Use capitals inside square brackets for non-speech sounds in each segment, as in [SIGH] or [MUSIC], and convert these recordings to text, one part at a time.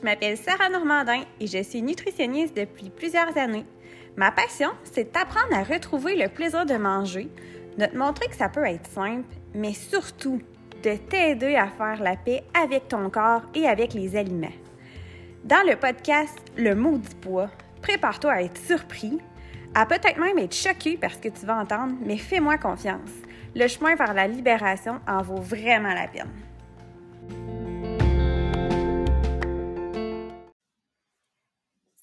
Je m'appelle Sarah Normandin et je suis nutritionniste depuis plusieurs années. Ma passion, c'est d'apprendre à retrouver le plaisir de manger, de te montrer que ça peut être simple, mais surtout de t'aider à faire la paix avec ton corps et avec les aliments. Dans le podcast Le maudit poids, prépare-toi à être surpris, à peut-être même être choqué par ce que tu vas entendre, mais fais-moi confiance. Le chemin vers la libération en vaut vraiment la peine.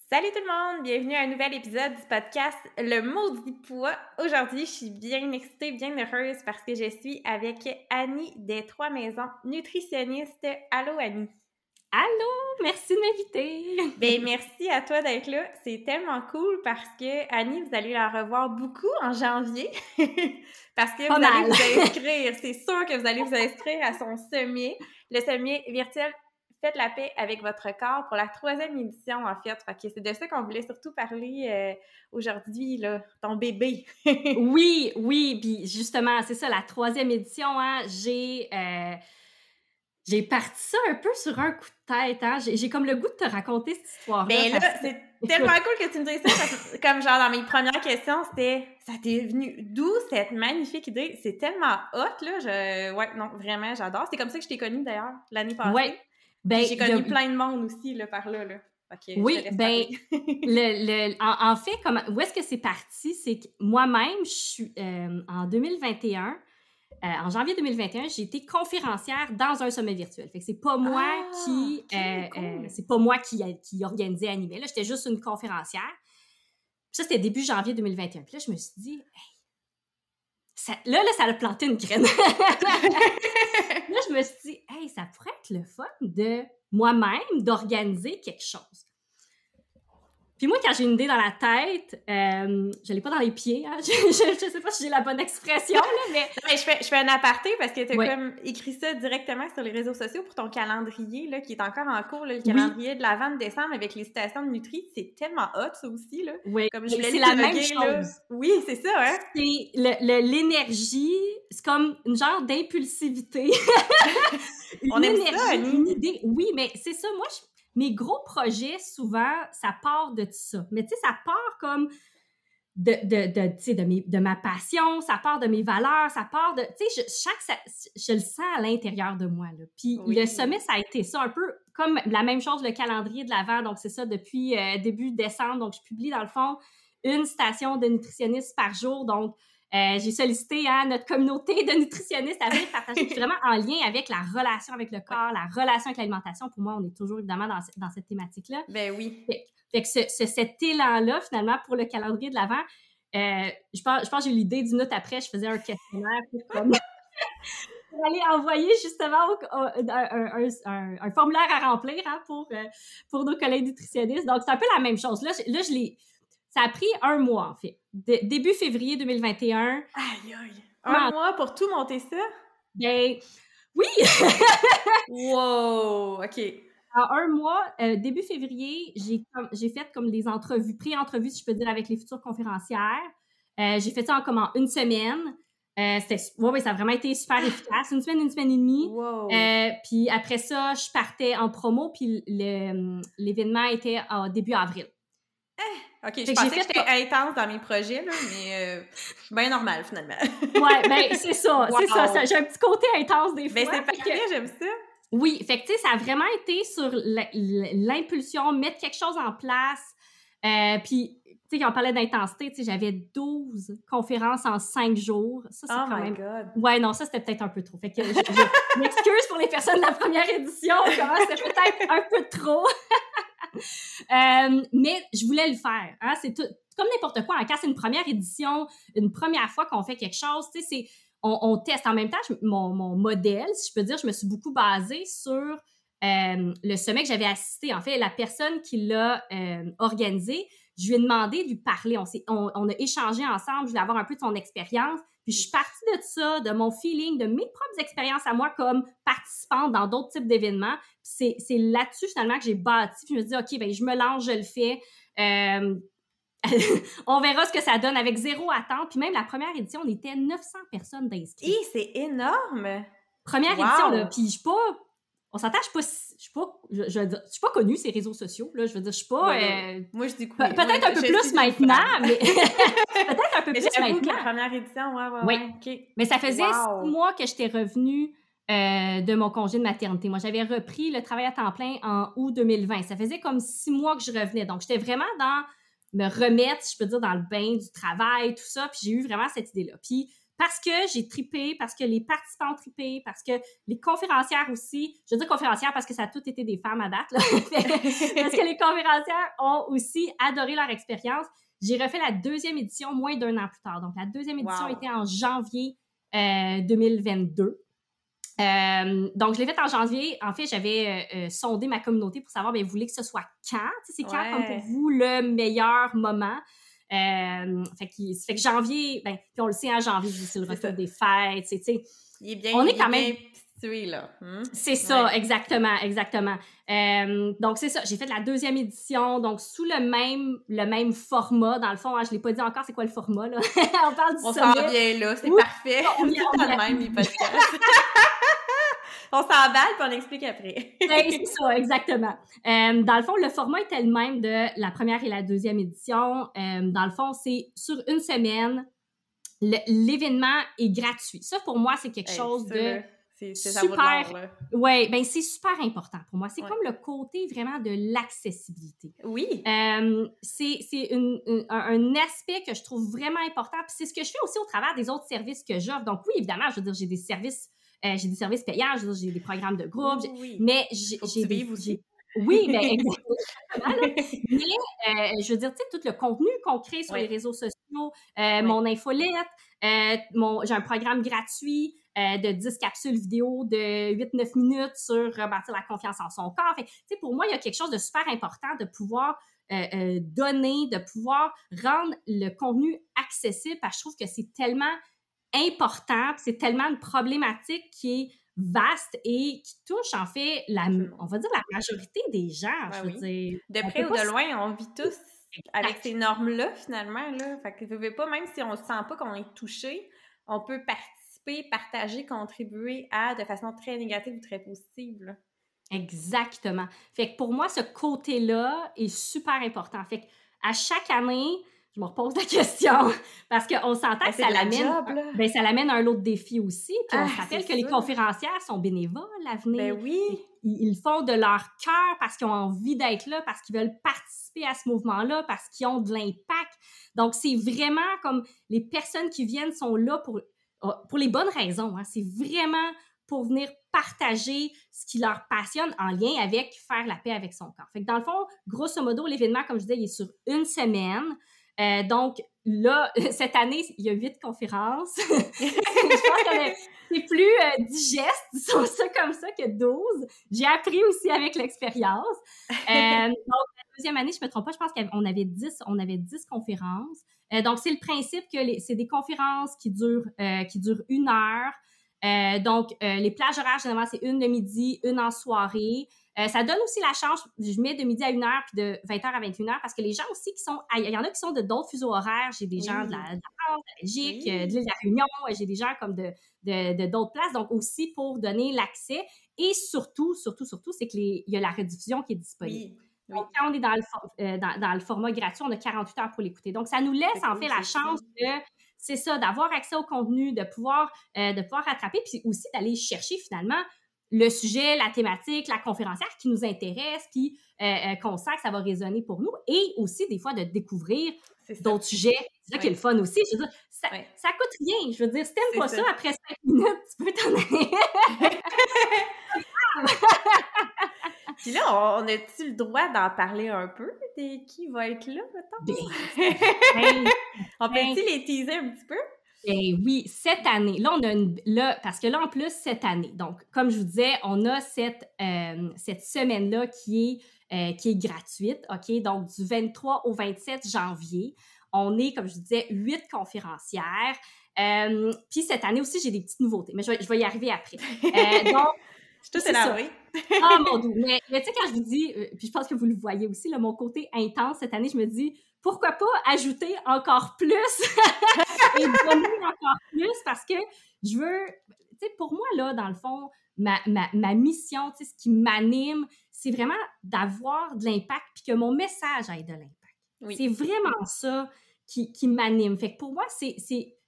Salut tout le monde, bienvenue à un nouvel épisode du podcast Le maudit poids. Aujourd'hui, je suis bien excitée, bien heureuse parce que je suis avec Annie des Trois Maisons, nutritionniste. Allô Annie. Allô, merci de m'inviter. Ben [LAUGHS] merci à toi d'être là. C'est tellement cool parce que Annie, vous allez la revoir beaucoup en janvier [LAUGHS] parce que vous allez vous [LAUGHS] inscrire. C'est sûr que vous allez vous inscrire à son sommet, le sommet virtuel Faites la paix avec votre corps pour la troisième édition, en fait. fait c'est de ça qu'on voulait surtout parler euh, aujourd'hui, là, ton bébé. [LAUGHS] oui, oui, puis justement, c'est ça, la troisième édition, hein, j'ai... Euh, j'ai parti ça un peu sur un coup de tête, hein. J'ai comme le goût de te raconter cette histoire-là. Mais ben là, c'est tellement cool que tu me dises ça, comme genre dans mes premières questions, c'était ça t'est venu d'où cette magnifique idée? C'est tellement hot, là. Je... Ouais, non, vraiment, j'adore. C'est comme ça que je t'ai connue d'ailleurs l'année passée. Ouais. Ben, j'ai connu plein de monde aussi là, par là. là. oui, ben, [LAUGHS] le, le, en, fait, comment, où est-ce que c'est parti? C'est que moi-même, je suis euh, en 2021, euh, en janvier 2021, j'ai été conférencière dans un sommet virtuel. Fait que c'est pas moi ah, qui, euh, c'est pas moi qui, qui organisais, animait. Là, j'étais juste une conférencière. ça, c'était début janvier 2021. Puis là, je me suis dit, là, là, ça a planté une graine. [LAUGHS] là, je me suis dit, hey, ça pourrait être le fun de moi-même d'organiser quelque chose. Puis moi, quand j'ai une idée dans la tête, euh, je l'ai pas dans les pieds. Hein? [LAUGHS] Je, je, sais pas si j'ai la bonne expression, là, mais... [LAUGHS] je, fais, je fais un aparté parce que tu as comme écrit ça directement sur les réseaux sociaux pour ton calendrier, là, qui est encore en cours, le calendrier de la vente décembre avec les citations de Nutri. C'est tellement hot, ça aussi. Là. Oui, comme c'est la même chose. Oui, c'est ça, hein? C'est l'énergie, c'est comme une genre d'impulsivité. [LAUGHS] On aime ça, une idée. Oui, mais c'est ça, moi, je mes gros projets, souvent, ça part de ça. Mais tu sais, ça part comme de, de, de, de, de ma passion, ça part de mes valeurs, ça part de... Tu sais, je, chaque, je le sens à l'intérieur de moi. Là. Puis le sommet, ça a été ça, un peu comme la même chose, le calendrier de l'Avent. Donc, c'est ça depuis euh, début décembre. Donc, je publie, dans le fond, une station de nutritionniste par jour. Donc, euh, j'ai sollicité à notre communauté de nutritionnistes à venir partager [LAUGHS] vraiment en lien avec la relation avec le corps, la relation avec l'alimentation. Pour moi, on est toujours évidemment dans, dans cette thématique-là. Ben oui. Fait, que ce, cet élan-là, finalement, pour le calendrier de l'Avent, euh, je pense, je pense que j'ai eu l'idée d'une minute après, je faisais un questionnaire pour, comme, [LAUGHS] aller envoyer justement un, un, formulaire à remplir hein, pour, euh, pour nos collègues nutritionnistes. Donc, c'est un peu la même chose. Là, là je l'ai ça a pris un mois, en fait. début février 2021. Aïe, aïe. Un mois pour tout monter ça? Ben, oui! [LAUGHS] wow! OK. En un mois, euh, début février, j'ai fait comme des entrevues, pré-entrevues, si je peux dire, avec les futures conférencières. Euh, j'ai fait ça en comment une semaine. Euh, ouais, ça a vraiment été super efficace. Une semaine, une semaine et demie. Wow. puis après ça, je partais en promo, puis l'événement était en début avril. Eh! OK, je pensais que j'étais intense dans mes projets, là, mais euh, bien normal, finalement. [LAUGHS] ouais, ben c'est ça, c'est ça, J'ai un petit côté intense des ben, fois. Mais c'est parfait, j'aime ça. Oui, fait que, tu sais, ça a vraiment été sur l'impulsion, mettre quelque chose en place. Euh, puis, tu sais, quand on parlait d'intensité, tu sais, j'avais 12 conférences en 5 jours. Ça, c'est oh quand my même... God. Ouais, non, ça, c'était peut-être un peu trop. Fait que je, je m'excuse pour les personnes de la première édition. C'était peut-être un peu trop. [LAUGHS] [LAUGHS] Euh, mais je voulais le faire. Hein? C'est comme n'importe quoi. Quand c'est une première édition, une première fois qu'on fait quelque chose, c'est on, teste. En même temps, mon, modèle, si je peux dire, je me suis beaucoup basée sur euh, le sommet que j'avais assisté. En fait, la personne qui l'a euh, organisé, je lui ai demandé de lui parler. On, on, on, a échangé ensemble. Je voulais avoir un peu de son expérience. Puis je suis partie de ça, de mon feeling, de mes propres expériences à moi comme participante dans d'autres types d'événements. C'est là-dessus finalement que j'ai bâti. Puis je me dis, OK, ben je me lance, je le fais. Euh, [LAUGHS] on verra ce que ça donne avec zéro attente. Puis même la première édition, on était 900 personnes d'inscrits. c'est énorme! Première édition, là. Puis je pas on s'entend, je suis pas, je, je, je, suis pas connue ces réseaux sociaux. Là, je veux dire, je suis pas. Euh, moi, je dis [LAUGHS] Peut-être un peu plus maintenant, mais peut-être un peu plus maintenant. la première édition, ouais, ouais, oui. Mais ça faisait six mois que j'étais revenue euh, de mon congé de maternité. Moi, j'avais repris le travail à temps plein en août 2020. Ça faisait comme six mois que je revenais. Donc, j'étais vraiment dans me remettre, je peux dire, dans le bain du travail, tout ça. Puis j'ai eu vraiment cette idée-là. Puis parce que j'ai tripé, parce que les participants ont tripé, parce que les conférencières aussi, je dire conférencières parce que ça a tout été des femmes à date, là. [LAUGHS] parce que les conférencières ont aussi adoré leur expérience. J'ai refait la deuxième édition moins d'un an plus tard. Donc, la deuxième édition était en janvier 2022. Euh, euh, donc, je l'ai fait en janvier. En fait, j'avais euh, sondé ma communauté pour savoir, bien, vous voulez que ce soit quand? C'est quand, comme pour vous, le meilleur moment? Euh, fait, que, fait que janvier, ben, puis on le sait en janvier, c'est le retour des fêtes, tu sais. Il est bien, on est quand même là. Hmm? C'est ça, exactement, exactement. Euh, donc c'est ça, j'ai fait la deuxième édition, donc sous le même le même format. Dans le fond, hein, je l'ai pas dit encore, c'est quoi le format là? [LAUGHS] On parle du On s'en vient là, c'est parfait. On [LAUGHS] est tout le même. [LAUGHS] on s'emballe puis on explique après. c'est [LAUGHS] ça, exactement. Euh, dans le fond, le format était le même de la première et la deuxième édition. Euh, dans le fond, c'est sur une semaine, l'événement est gratuit. Ça, pour moi, c'est quelque chose de c'est super. Oui, ben c'est super important pour moi. C'est comme le côté vraiment de l'accessibilité. Oui. Euh, c'est un, aspect que je trouve vraiment important. Puis c'est ce que je fais aussi au travers des autres services que j'offre. Donc oui, évidemment, je veux dire, j'ai des services, euh, j'ai des services payants, j'ai des programmes de groupe, mais j'ai des. Oui, mais [LAUGHS] exactement. mais euh, je veux dire, tu sais, tout le contenu qu'on crée sur les réseaux sociaux, mon infolette, j'ai un programme gratuit. Euh, de 10 capsules vidéo de 8-9 minutes sur rebâtir la confiance en son corps. Fait, pour moi, il y a quelque chose de super important de pouvoir euh, euh, donner, de pouvoir rendre le contenu accessible parce que je trouve que c'est tellement important, c'est tellement une problématique qui est vaste et qui touche en fait la, on va dire la majorité des gens. je veux dire, de près ou de loin, on vit tous avec ces normes-là finalement. Là. Fait que vous pas, même si on ne sent pas qu'on est touché, on peut partir partager, contribuer à de façon très négative ou très positive. Exactement. Fait que pour moi, ce côté-là est super important. Fait que à chaque année, je me repose la question [LAUGHS] parce qu'on s'entend ben, que ça l'amène, ben, ça l'amène un autre défi aussi. Puis on ah, se rappelle que les conférencières sont bénévoles à venir. Ben oui. Ils, font de leur cœur parce qu'ils ont envie d'être là, parce qu'ils veulent participer à ce mouvement-là, parce qu'ils ont de l'impact. Donc c'est vraiment comme les personnes qui viennent sont là pour Oh, pour les bonnes raisons. Hein. C'est vraiment pour venir partager ce qui leur passionne en lien avec faire la paix avec son corps. Fait que dans le fond, grosso modo, l'événement, comme je disais, il est sur une semaine. Euh, donc là, [LAUGHS] cette année, il y a huit conférences. [LAUGHS] je pense que c'est plus euh, digeste, disons ça comme ça, que 12. J'ai appris aussi avec l'expérience. [LAUGHS] Euh, donc, la deuxième année, je ne me trompe pas, je pense qu'on avait 10, on avait 10 conférences. Euh, donc, c'est le principe que c'est des conférences qui durent, qui durent une heure. Donc, les plages horaires, généralement, c'est une de midi, une en soirée. Ça donne aussi la chance, je mets de midi à une heure puis de 20h à 21h parce que les gens aussi qui sont, il y en a qui sont de d'autres fuseaux horaires. J'ai des gens de la, de France, de la Belgique, de l'île de la Réunion, j'ai des gens comme de, de, d'autres places. Donc, aussi pour donner l'accès. Et surtout, surtout, surtout, c'est qu'il y a la rediffusion qui est disponible. Donc, quand on est dans le, euh, dans, le, format gratuit, on a 48 heures pour l'écouter. Donc, ça nous laisse en fait la chance de, c'est ça, d'avoir accès au contenu, de pouvoir, euh, de pouvoir rattraper, puis aussi d'aller chercher finalement le sujet, la thématique, la conférencière qui nous intéresse, qui euh, qu'on sent que ça va résonner pour nous, et aussi des fois de découvrir d'autres sujets. C'est ça qui est le fun aussi. Je veux dire, ça, ça coûte rien. Je veux dire, si t'aimes pas ça. après cinq minutes, tu peux t'en aller. [LAUGHS] Puis là, on a-tu le droit d'en parler un peu de qui va être là, maintenant? [LAUGHS] Ben, on peut-tu ben les teaser un petit peu? Ben oui, cette année, là, on a une, là, parce que là, en plus, cette année, donc, comme je vous disais, on a cette, euh, cette semaine-là qui est, euh, qui est gratuite, OK? Donc, du 23 au 27 janvier, on est, comme je vous disais, huit conférencières. Euh, puis cette année aussi, j'ai des petites nouveautés, mais je vais, je vais y arriver après. [LAUGHS] donc, je suis énervée. Ah, mon Dieu. Mais, tu sais, quand je vous dis, euh, puis je pense que vous le voyez aussi, là, mon côté intense cette année, je me dis, pourquoi pas ajouter encore plus? [LAUGHS] Et donner encore plus parce que je veux, sais, pour moi, là, dans le fond, ma, ma, ma mission, tu sais, ce qui m'anime, c'est vraiment d'avoir de l'impact puis que mon message ait de l'impact. C'est vraiment ça qui, qui m'anime. Fait que pour moi, c'est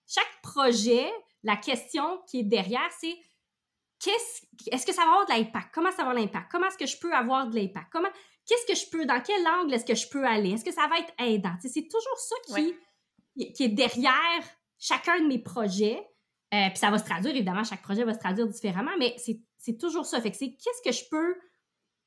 chaque projet, la question qui est derrière, c'est qu'est-ce, est-ce que ça va avoir de l'impact? Comment ça va avoir de l'impact? Comment est-ce que je peux avoir de l'impact? Comment, qu'est-ce que je peux, dans quel angle est-ce que je peux aller? Est-ce que ça va être aidant? c'est toujours ça qui, qui est derrière chacun de mes projets. Euh, puis ça va se traduire, évidemment, chaque projet va se traduire différemment, mais c'est toujours ça. Fait que c'est qu'est-ce que je peux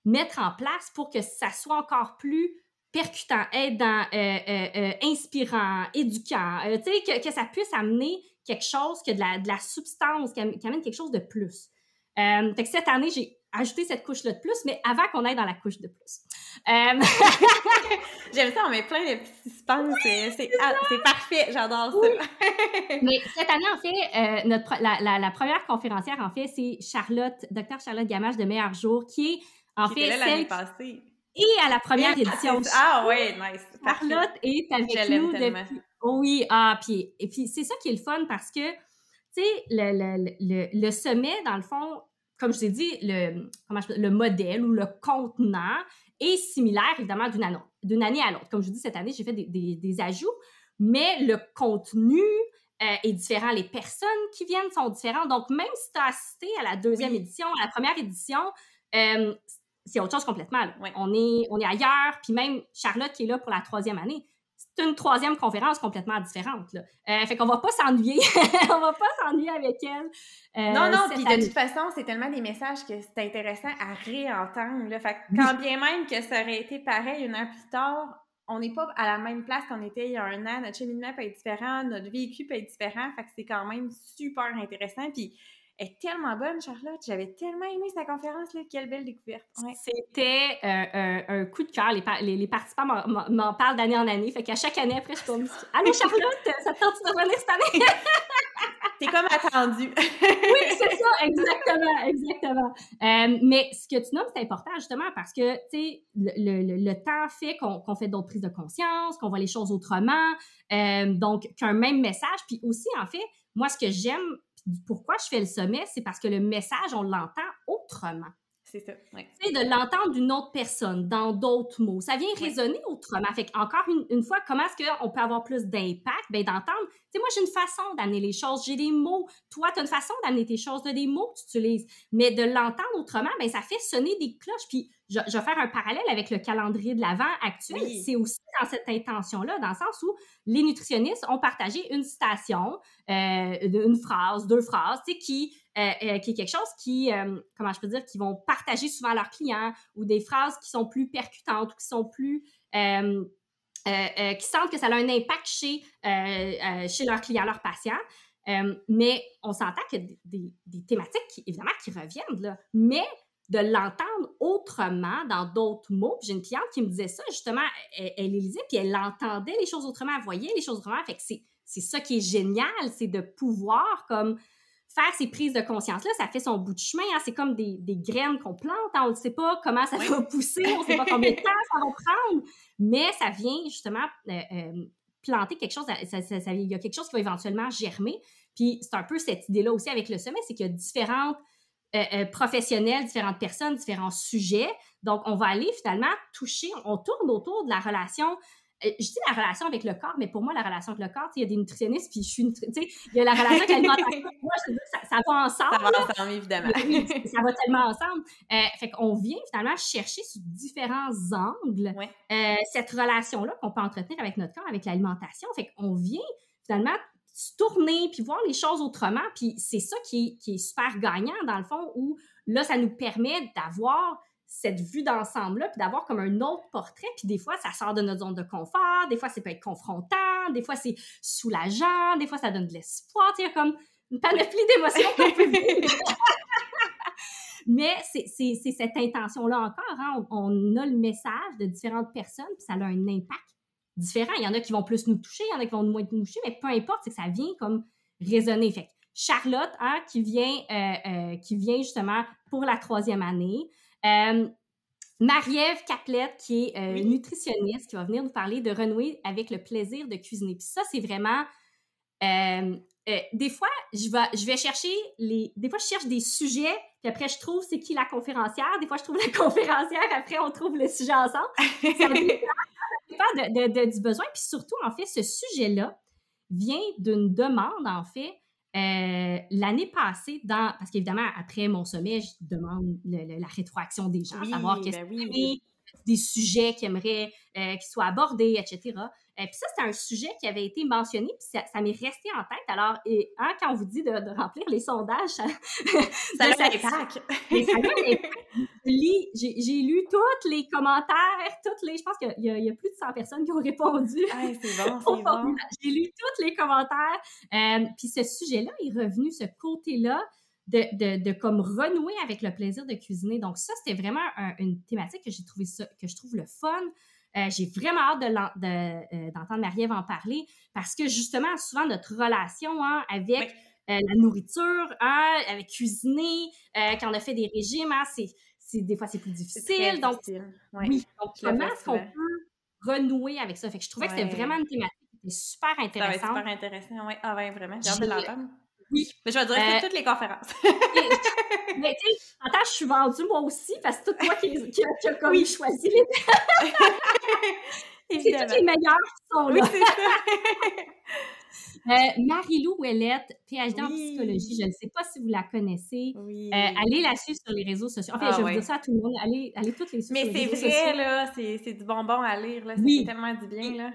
mettre en place pour que ça soit encore plus percutant, aidant, euh, euh, inspirant, éduquant, tu sais, que, que, ça puisse amener quelque chose, que de la, de la substance, qui amène quelque chose de plus. fait que cette année, j'ai ajouter cette couche-là de plus, mais avant qu'on aille dans la couche de plus. Euh... [LAUGHS] J'aime ça, on met plein de petits suspens. Ah, c'est parfait, j'adore ça. [LAUGHS] mais cette année, en fait, euh, notre, la, la, première conférencière, en fait, c'est Charlotte, Dr. Charlotte Gamache de Meilleur Jour, qui est, en fait, là l'année passée. Et à la première édition. Ah oui, nice. Charlotte est avec nous depuis... oui, ah, puis, et puis c'est ça qui est le fun parce que, tu sais, le, le, le, le sommet, dans le fond, comme je vous ai dit, le, le modèle ou le contenant est similaire, évidemment, d'une année, à l'autre. Comme je vous dis, cette année, j'ai fait des, ajouts, mais le contenu euh, est différent. Les personnes qui viennent sont différentes. Donc, même si tu as assisté à la deuxième édition, à la première édition, euh, c'est autre chose complètement. On, est, on est ailleurs. Puis même Charlotte qui est là pour la troisième année, c'est une troisième conférence complètement différente. Là. Euh, fait qu'on va pas s'ennuyer. [LAUGHS] on va pas s'ennuyer avec elle. Euh, non, non, puis de toute façon, c'est tellement des messages que c'est intéressant à réentendre. Là. Fait que quand bien même que ça aurait été pareil une heure plus tard, on n'est pas à la même place qu'on était il y a un an. Notre cheminement peut être différent, notre véhicule peut être différent. Fait que c'est quand même super intéressant. Puis est tellement bonne, Charlotte. J'avais tellement aimé sa conférence. Là. Quelle belle découverte. C'était euh, un, coup de cœur. Les, les, participants m'en parlent d'année en année. Fait qu'à chaque année, après, je tourne. Allô, Charlotte, ça te tente de revenir cette année? [LAUGHS] T'es comme attendu. [LAUGHS] oui, c'est ça, exactement, exactement. Euh, mais ce que tu nommes, c'est important justement parce que, tu sais, le, le, temps fait qu'on fait d'autres prises de conscience, qu'on voit les choses autrement, euh, donc qu'un même message. Puis aussi, en fait, moi, ce que j'aime pourquoi je fais le sommet, c'est parce que le message, on l'entend autrement. C'est ça. Ouais. De l'entendre d'une autre personne, dans d'autres mots. Ça vient résonner autrement. Fait encore une, fois, comment est-ce qu'on peut avoir plus d'impact? Ben, d'entendre. Tu sais, moi, j'ai une façon d'amener les choses. J'ai des mots. Toi, tu as une façon d'amener tes choses. Tu as des mots que tu utilises. Mais de l'entendre autrement, ben, ça fait sonner des cloches. Puis, je, je, vais faire un parallèle avec le calendrier de l'Avent actuel. C'est aussi dans cette intention-là, dans le sens où les nutritionnistes ont partagé une citation, euh, une phrase, deux phrases, tu sais, qui euh, euh, qui est quelque chose qui, comment je peux dire, qui vont partager souvent à leurs clients ou des phrases qui sont plus percutantes ou qui sont plus, qui sentent que ça a un impact chez, chez leurs clients, leurs patients. mais on s'entend que des, des, thématiques, qui, évidemment, qui reviennent, là, mais de l'entendre autrement, dans d'autres mots. J'ai une cliente qui me disait ça, justement, elle, elle lisait, puis elle entendait les choses autrement, elle voyait les choses autrement. Fait que c'est ça qui est génial, c'est de pouvoir, comme, faire ces prises de conscience-là, ça fait son bout de chemin. Hein. C'est comme des, des graines qu'on plante. Hein. On ne sait pas comment ça va pousser, on ne sait pas combien de temps ça va prendre, mais ça vient justement euh, euh, planter quelque chose. Ça, il y a quelque chose qui va éventuellement germer. Puis c'est un peu cette idée-là aussi avec le sommet, c'est qu'il y a différentes euh, professionnels, différentes personnes, différents sujets. Donc, on va aller finalement toucher, on tourne autour de la relation euh, je dis la relation avec le corps, mais pour moi, la relation avec le corps, il y a des nutritionnistes, puis je suis, tu sais, il y a la relation avec l'alimentation. [LAUGHS] moi, je te dis, ça, ça va ensemble. Ça va ensemble, évidemment. ça va tellement ensemble. Euh, fait qu'on vient finalement chercher sous différents angles euh, cette relation-là qu'on peut entretenir avec notre corps, avec l'alimentation. Fait qu'on vient finalement se tourner, puis voir les choses autrement, puis c'est ça qui est, super gagnant, dans le fond, où là, ça nous permet d'avoir cette vue d'ensemble-là, puis d'avoir comme un autre portrait. Puis des fois, ça sort de notre zone de confort, des fois, ça peut être confrontant, des fois, c'est soulageant, des fois, ça donne de l'espoir. Il y a comme une panoplie d'émotions qu'on peut vivre. Mais c'est cette intention-là encore. Hein. On, a le message de différentes personnes, puis ça a un impact différent. Il y en a qui vont plus nous toucher, il y en a qui vont moins nous toucher, mais peu importe, c'est que ça vient comme résonner. Fait Charlotte, hein, qui vient, euh, euh, qui vient justement pour la troisième année, euh, Marie-Ève Caplette, qui est nutritionniste, qui va venir nous parler de renouer avec le plaisir de cuisiner. Puis ça, c'est vraiment des fois, je vais, je vais chercher les. Des fois, je cherche des sujets, puis après, je trouve c'est qui la conférencière. Des fois, je trouve la [LAUGHS] conférencière, après, on trouve le sujet ensemble. Ça [LAUGHS] dépend, de, de, du besoin. Puis surtout, en fait, ce sujet-là vient d'une demande, en fait, euh, l'année passée, dans, parce qu'évidemment, après mon sommet, je demande la rétroaction des gens, savoir qu'est-ce ben oui. Des sujets qui aimeraient euh, qu'ils soient abordés, etc. Euh, puis ça, c'est un sujet qui avait été mentionné, puis ça, ça m'est resté en tête. Alors, et, hein, quand on vous dit de, de remplir les sondages, ça, [LAUGHS] ça a l'impact. [LAUGHS] J'ai lu tous les commentaires, toutes les. Je pense qu'il y, y, a plus de 100 personnes qui ont répondu. [LAUGHS] c'est bon, c'est bon. J'ai lu tous les commentaires. Euh, puis ce sujet-là est revenu, ce côté-là. De, de, de, comme renouer avec le plaisir de cuisiner. Donc ça, c'était vraiment une thématique que j'ai trouvé ça, que je trouve le fun. Euh, j'ai vraiment hâte d'entendre de, euh, d'entendre Marie-Ève en parler parce que justement, souvent, notre relation hein, avec euh, la nourriture, hein, avec cuisiner, quand on a fait des régimes, hein, c'est, des fois, c'est plus difficile. donc, oui. Donc, comment est-ce qu'on peut renouer avec ça? Fait que je trouvais que c'était vraiment une thématique qui était super intéressante. Ça va être super intéressant, oui. Ah ouais, vraiment. J'ai hâte de l'entendre. Oui. Mais je vais dire euh, toutes les conférences. [LAUGHS] mais tu sais, en je suis vendue moi aussi parce que c'est tout moi qui, qui, qui a comme choisi les. [LAUGHS] c'est toutes les meilleures qui sont là. Oui, c'est ça. [LAUGHS] Euh, Marie-Lou Ouellette, PhD en psychologie, je ne sais pas si vous la connaissez. Oui. Euh, allez la suivre sur les réseaux sociaux. En fait, ah je vais dire ça à tout le monde. Allez, allez toutes les suivre Mais c'est vrai, là, c'est du bonbon à lire. Là. Oui. tellement du bien. Là.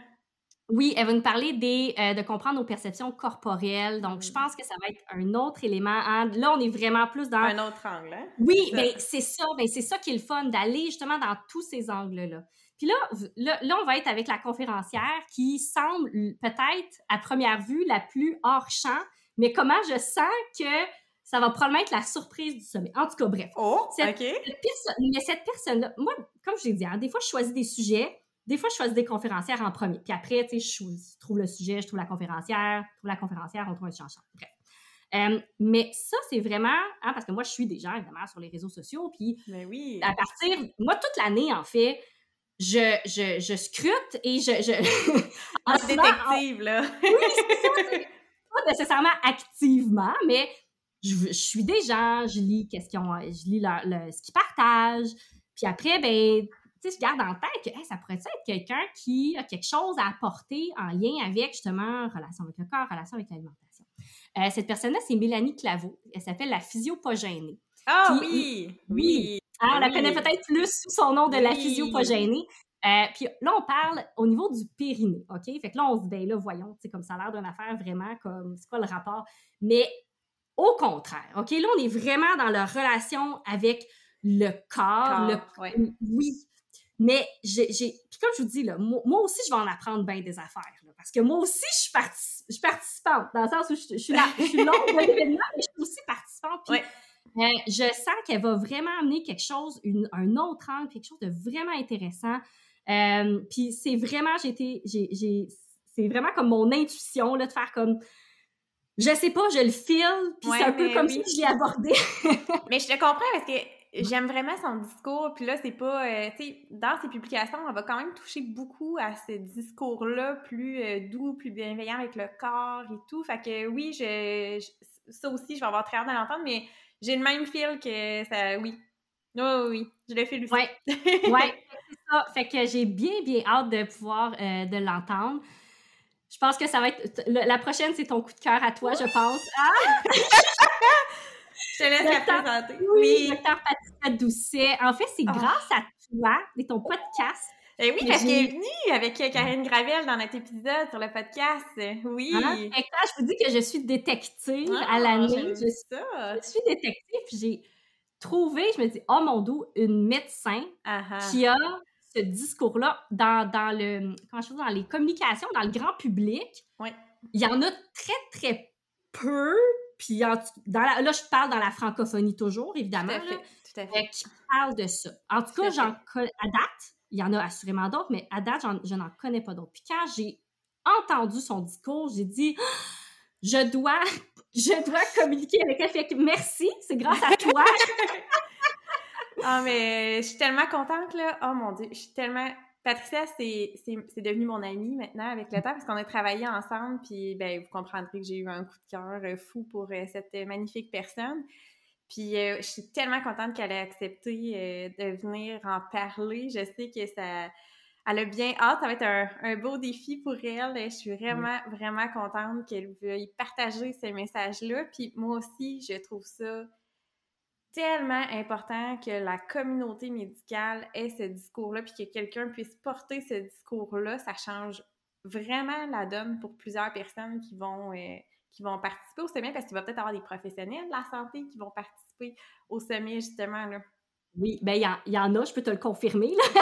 Oui, elle va nous parler des, euh, de comprendre nos perceptions corporelles. Donc, je mm. pense que ça va être un autre élément. Hein. Là, on est vraiment plus dans... Un autre angle, hein? Oui, mais c'est ça. Ben, c'est ça qui est le fun, d'aller justement dans tous ces angles-là. Puis là, là, on va être avec la conférencière qui semble peut-être, à première vue, la plus hors champ. Mais comment je sens que ça va probablement être la surprise du sommet? En tout cas, bref. Oh, OK. mais cette personne-là, moi, comme je l'ai dit, hein, des fois, je choisis des sujets des fois, je choisis des conférencières en premier. Puis après, tu sais, je trouve le sujet, je trouve la conférencière, je trouve la conférencière, on trouve un chanson. Bref. Euh, mais ça, c'est vraiment, hein, parce que moi, je suis déjà, évidemment, sur les réseaux sociaux. Puis, mais oui. à partir, moi, toute l'année, en fait, je, je, je scrute et je. je [LAUGHS] en détective, là. oui, c'est ça. Pas nécessairement activement, mais je, je suis des gens, je lis, qu'est-ce qu'ils ont, je lis leur, ce qu'ils partagent. Puis après, ben, tu sais, je garde en tête que ça pourrait être quelqu'un qui a quelque chose à apporter en lien avec justement relation avec le corps, relation avec l'alimentation. Euh, cette personne-là, c'est Mélanie Claveau. Elle s'appelle la physiopogénée. Ah oui, oui. Ah, on la connaît peut-être plus sous son nom de la physiopogénée. Euh, puis là, on parle au niveau du périnée, OK? Fait que là, on se dit, ben là, voyons, c'est comme ça a l'air d'une affaire vraiment comme, c'est quoi le rapport? Mais au contraire, OK? Là, on est vraiment dans la relation avec le corps, le... Oui, mais j'ai. Puis comme je vous dis, là, moi, aussi, je vais en apprendre bien des affaires. parce que moi aussi, je suis, je suis participante, dans le sens où je, suis là, je suis longue de l'événement, mais je suis aussi participante. Puis, euh, je sens qu'elle va vraiment amener quelque chose, une, un autre angle, quelque chose de vraiment intéressant. Euh, puis c'est vraiment, j'ai été, j'ai, c'est vraiment comme mon intuition, là, de faire comme, je sais pas, je le file, puis c'est un peu comme si je l'ai abordé. [LAUGHS] mais je te comprends parce que j'aime vraiment son discours. Puis là, c'est pas. Euh, tu sais, dans ses publications, on va quand même toucher beaucoup à ce discours-là, plus euh, doux, plus bienveillant avec le corps et tout. Fait que oui, je, ça aussi, je vais avoir très hâte de l'entendre, mais j'ai le même fil que ça. Oui. Oui, oui, je le fais aussi. Ouais. [LAUGHS] ouais, c'est ça. Fait que j'ai bien, bien hâte de pouvoir euh, de l'entendre. Je pense que ça va être. La prochaine, c'est ton coup de cœur à toi, je pense. Ah! [LAUGHS] Je te laisse la présenter. Oui, docteur Patricia Doucet. En fait, c'est ah. grâce à toi et ton podcast. Eh oui, parce qu'elle est venue avec Karine Gravel dans notre épisode sur le podcast. Oui. Ah, je vous dis que je suis détective à ah, l'année. Je, je, suis détective. J'ai trouvé, je me dis, oh mon dos, une médecin qui a ce discours-là dans, dans, le, comment je dans les communications, dans le grand public. Oui. Il y en a très, très peu, puis dans la, là, je parle dans la francophonie toujours, évidemment. Tout à fait. tout à fait. qui parle de ça. En tout, cas, j'en à date, il y en a assurément d'autres, mais à date, je n'en connais pas d'autres. Puis quand j'ai entendu son discours, j'ai dit je dois, [LAUGHS] je dois communiquer avec elle. Fait que merci, c'est grâce à toi. [LAUGHS] ah, mais je suis tellement contente, là. Oh mon Dieu, je suis tellement Patricia, c'est devenu mon amie maintenant avec le temps parce qu'on a travaillé ensemble. Puis, ben, vous comprendrez que j'ai eu un coup de cœur euh, fou pour euh, cette magnifique personne. Puis, euh, je suis tellement contente qu'elle ait accepté de venir en parler. Je sais que ça. Elle a bien hâte, ça va être un, un beau défi pour elle. Je suis vraiment, vraiment contente qu'elle veuille partager ces messages-là. Puis moi aussi, je trouve ça tellement important que la communauté médicale ait ce discours-là, puis que quelqu'un puisse porter ce discours-là. Ça change vraiment la donne pour plusieurs personnes qui vont, euh, qui vont participer au sommet, parce qu'il va peut-être avoir des professionnels de la santé qui vont participer au sommet, justement. Là. Oui, bien, il y, en a, je peux te le confirmer. Là. [LAUGHS]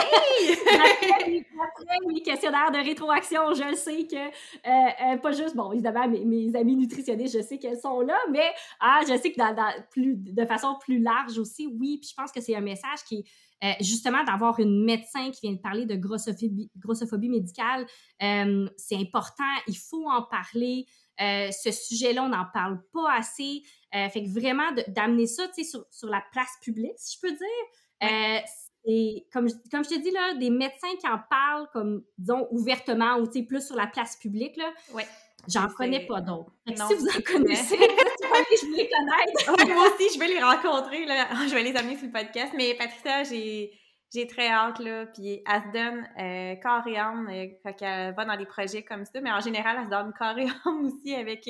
après, les questionnaires de rétroaction, je sais que, euh, euh, pas juste, bon, évidemment, mes, mes amis nutritionnistes, je sais qu'elles sont là, mais ah, je sais que dans, plus, de façon plus large aussi, oui, puis je pense que c'est un message qui est euh, justement d'avoir une médecin qui vient de parler de grossophobie, grossophobie médicale, c'est important, il faut en parler. Ce sujet-là, on n'en parle pas assez. Euh, fait que vraiment d'amener ça sur, sur la place publique, si je peux dire. Euh, et comme, comme je te dis, là, des médecins qui en parlent, comme, disons, ouvertement ou plus sur la place publique, là, ouais. j'en connais pas d'autres. Si vous en connaissez, je veux les connaître. [LAUGHS] moi aussi, je vais les rencontrer, là. [LAUGHS] je vais les amener sur le podcast. Mais Patricia, j'ai j'ai très hâte, là. Puis elle se donne euh, corps et âme euh, quand elle va dans des projets comme ça. Mais en général, elle se donne corps et âme aussi avec,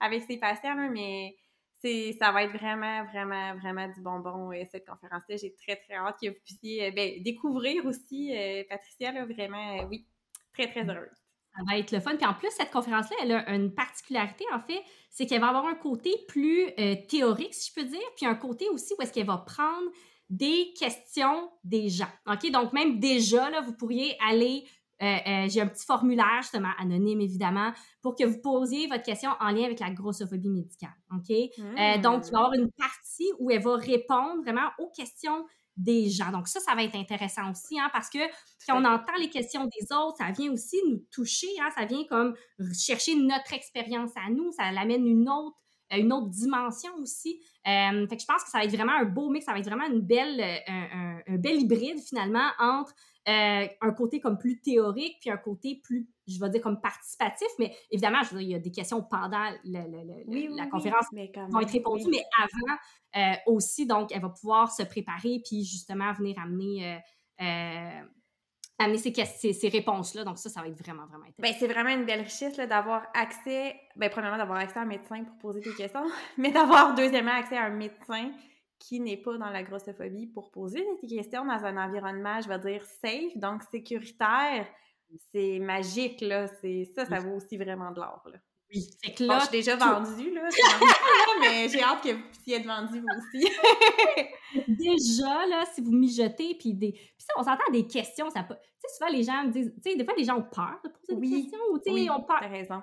avec ses patients, là. Mais ça va être vraiment, vraiment, vraiment du bonbon, euh, cette conférence-là. J'ai très, très hâte que vous puissiez euh, ben, découvrir aussi euh, Patricia, là, vraiment, oui, très, très mm. heureuse. Ça va être le fun. Puis en plus, cette conférence-là, elle a une particularité, en fait, c'est qu'elle va avoir un côté plus théorique, si je peux dire, puis un côté aussi où est-ce qu'elle va prendre des questions des gens. OK? Donc, même déjà, là, vous pourriez aller euh, euh, j'ai un petit formulaire, justement, anonyme évidemment, pour que vous posiez votre question en lien avec la grossophobie médicale. OK? Euh, donc, il va y avoir une partie où elle va répondre vraiment aux questions des gens. Donc, ça, ça va être intéressant aussi, hein, parce que quand on entend les questions des autres, ça vient aussi nous toucher, hein, ça vient comme chercher notre expérience à nous, ça l'amène une autre une autre dimension aussi. fait que je pense que ça va être vraiment un beau mix, ça va être vraiment une belle, un, un bel hybride finalement entre euh, un côté comme plus théorique, puis un côté plus, je vais dire, comme participatif. Mais évidemment, je veux dire, il y a des questions pendant la conférence qui vont être répondues, mais avant euh, aussi, donc, elle va pouvoir se préparer, puis justement venir amener. Amener ces, ces, réponses-là. Donc, ça, ça va être vraiment, vraiment intéressant. Bien, c'est vraiment une belle richesse d'avoir accès, bien, premièrement, d'avoir accès à un médecin pour poser des questions, [LAUGHS] mais d'avoir, deuxièmement, accès à un médecin qui n'est pas dans la grossophobie pour poser des questions dans un environnement, je vais dire, safe, donc sécuritaire. C'est magique, là. C'est, ça, ça vaut aussi vraiment de l'or, là. Oui. Fait que là, je suis déjà vendue, là, mais j'ai hâte que vous puissiez être vendu, vous aussi. [LAUGHS] déjà, là, si vous mijotez, puis des... Puis ça, on s'entend des questions, ça peut... Tu sais, souvent, les gens me disent... Tu sais, des fois, les gens ont peur de poser des questions, ou tu sais, oui, ont peur... t'as raison.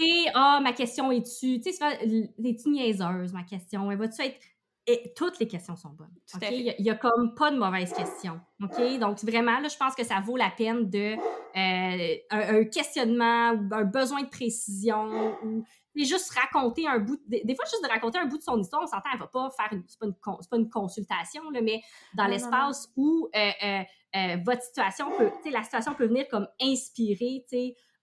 Et, ah, ma question est-tu... Tu sais, souvent, es-tu niaiseuse, ma question? Elle va-tu être et toutes les questions sont bonnes. Il n'y a, comme pas de mauvaises questions. OK? Donc, vraiment, là, je pense que ça vaut la peine de euh, un, questionnement ou un besoin de précision ou juste raconter un bout. des, fois, juste de raconter un bout de son histoire, on s'entend, elle ne va pas faire une. C'est pas, pas, une consultation, là, mais dans l'espace où euh, euh, votre situation peut. La situation peut venir comme inspirer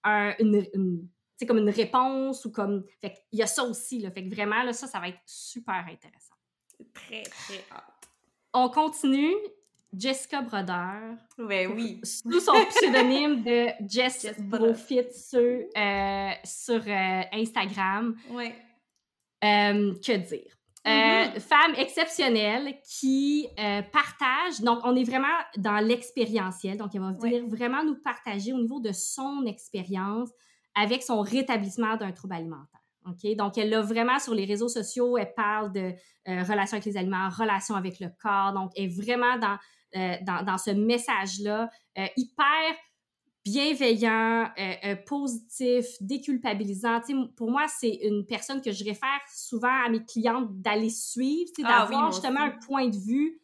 un, une, une comme une réponse ou comme. Fait il y a ça aussi, là. Fait que vraiment, là, ça, ça va être super intéressant très, très hâte. On continue. Jessica Broder. Ben oui. Sous son pseudonyme de Jess, Brofit sur, euh, sur euh, Instagram. Oui. Euh, que dire? Mm-hmm. femme exceptionnelle qui partage, donc on est vraiment dans l'expérientiel, donc elle va venir vraiment nous partager au niveau de son expérience avec son rétablissement d'un trouble alimentaire. Donc, elle l'a vraiment sur les réseaux sociaux. Elle parle de euh, relations avec les aliments, relations avec le corps. Donc, elle est vraiment dans, euh, dans, ce message-là, euh, hyper bienveillant, positif, déculpabilisant. pour moi, c'est une personne que je réfère souvent à mes clientes d'aller suivre, ah d'avoir justement un point de vue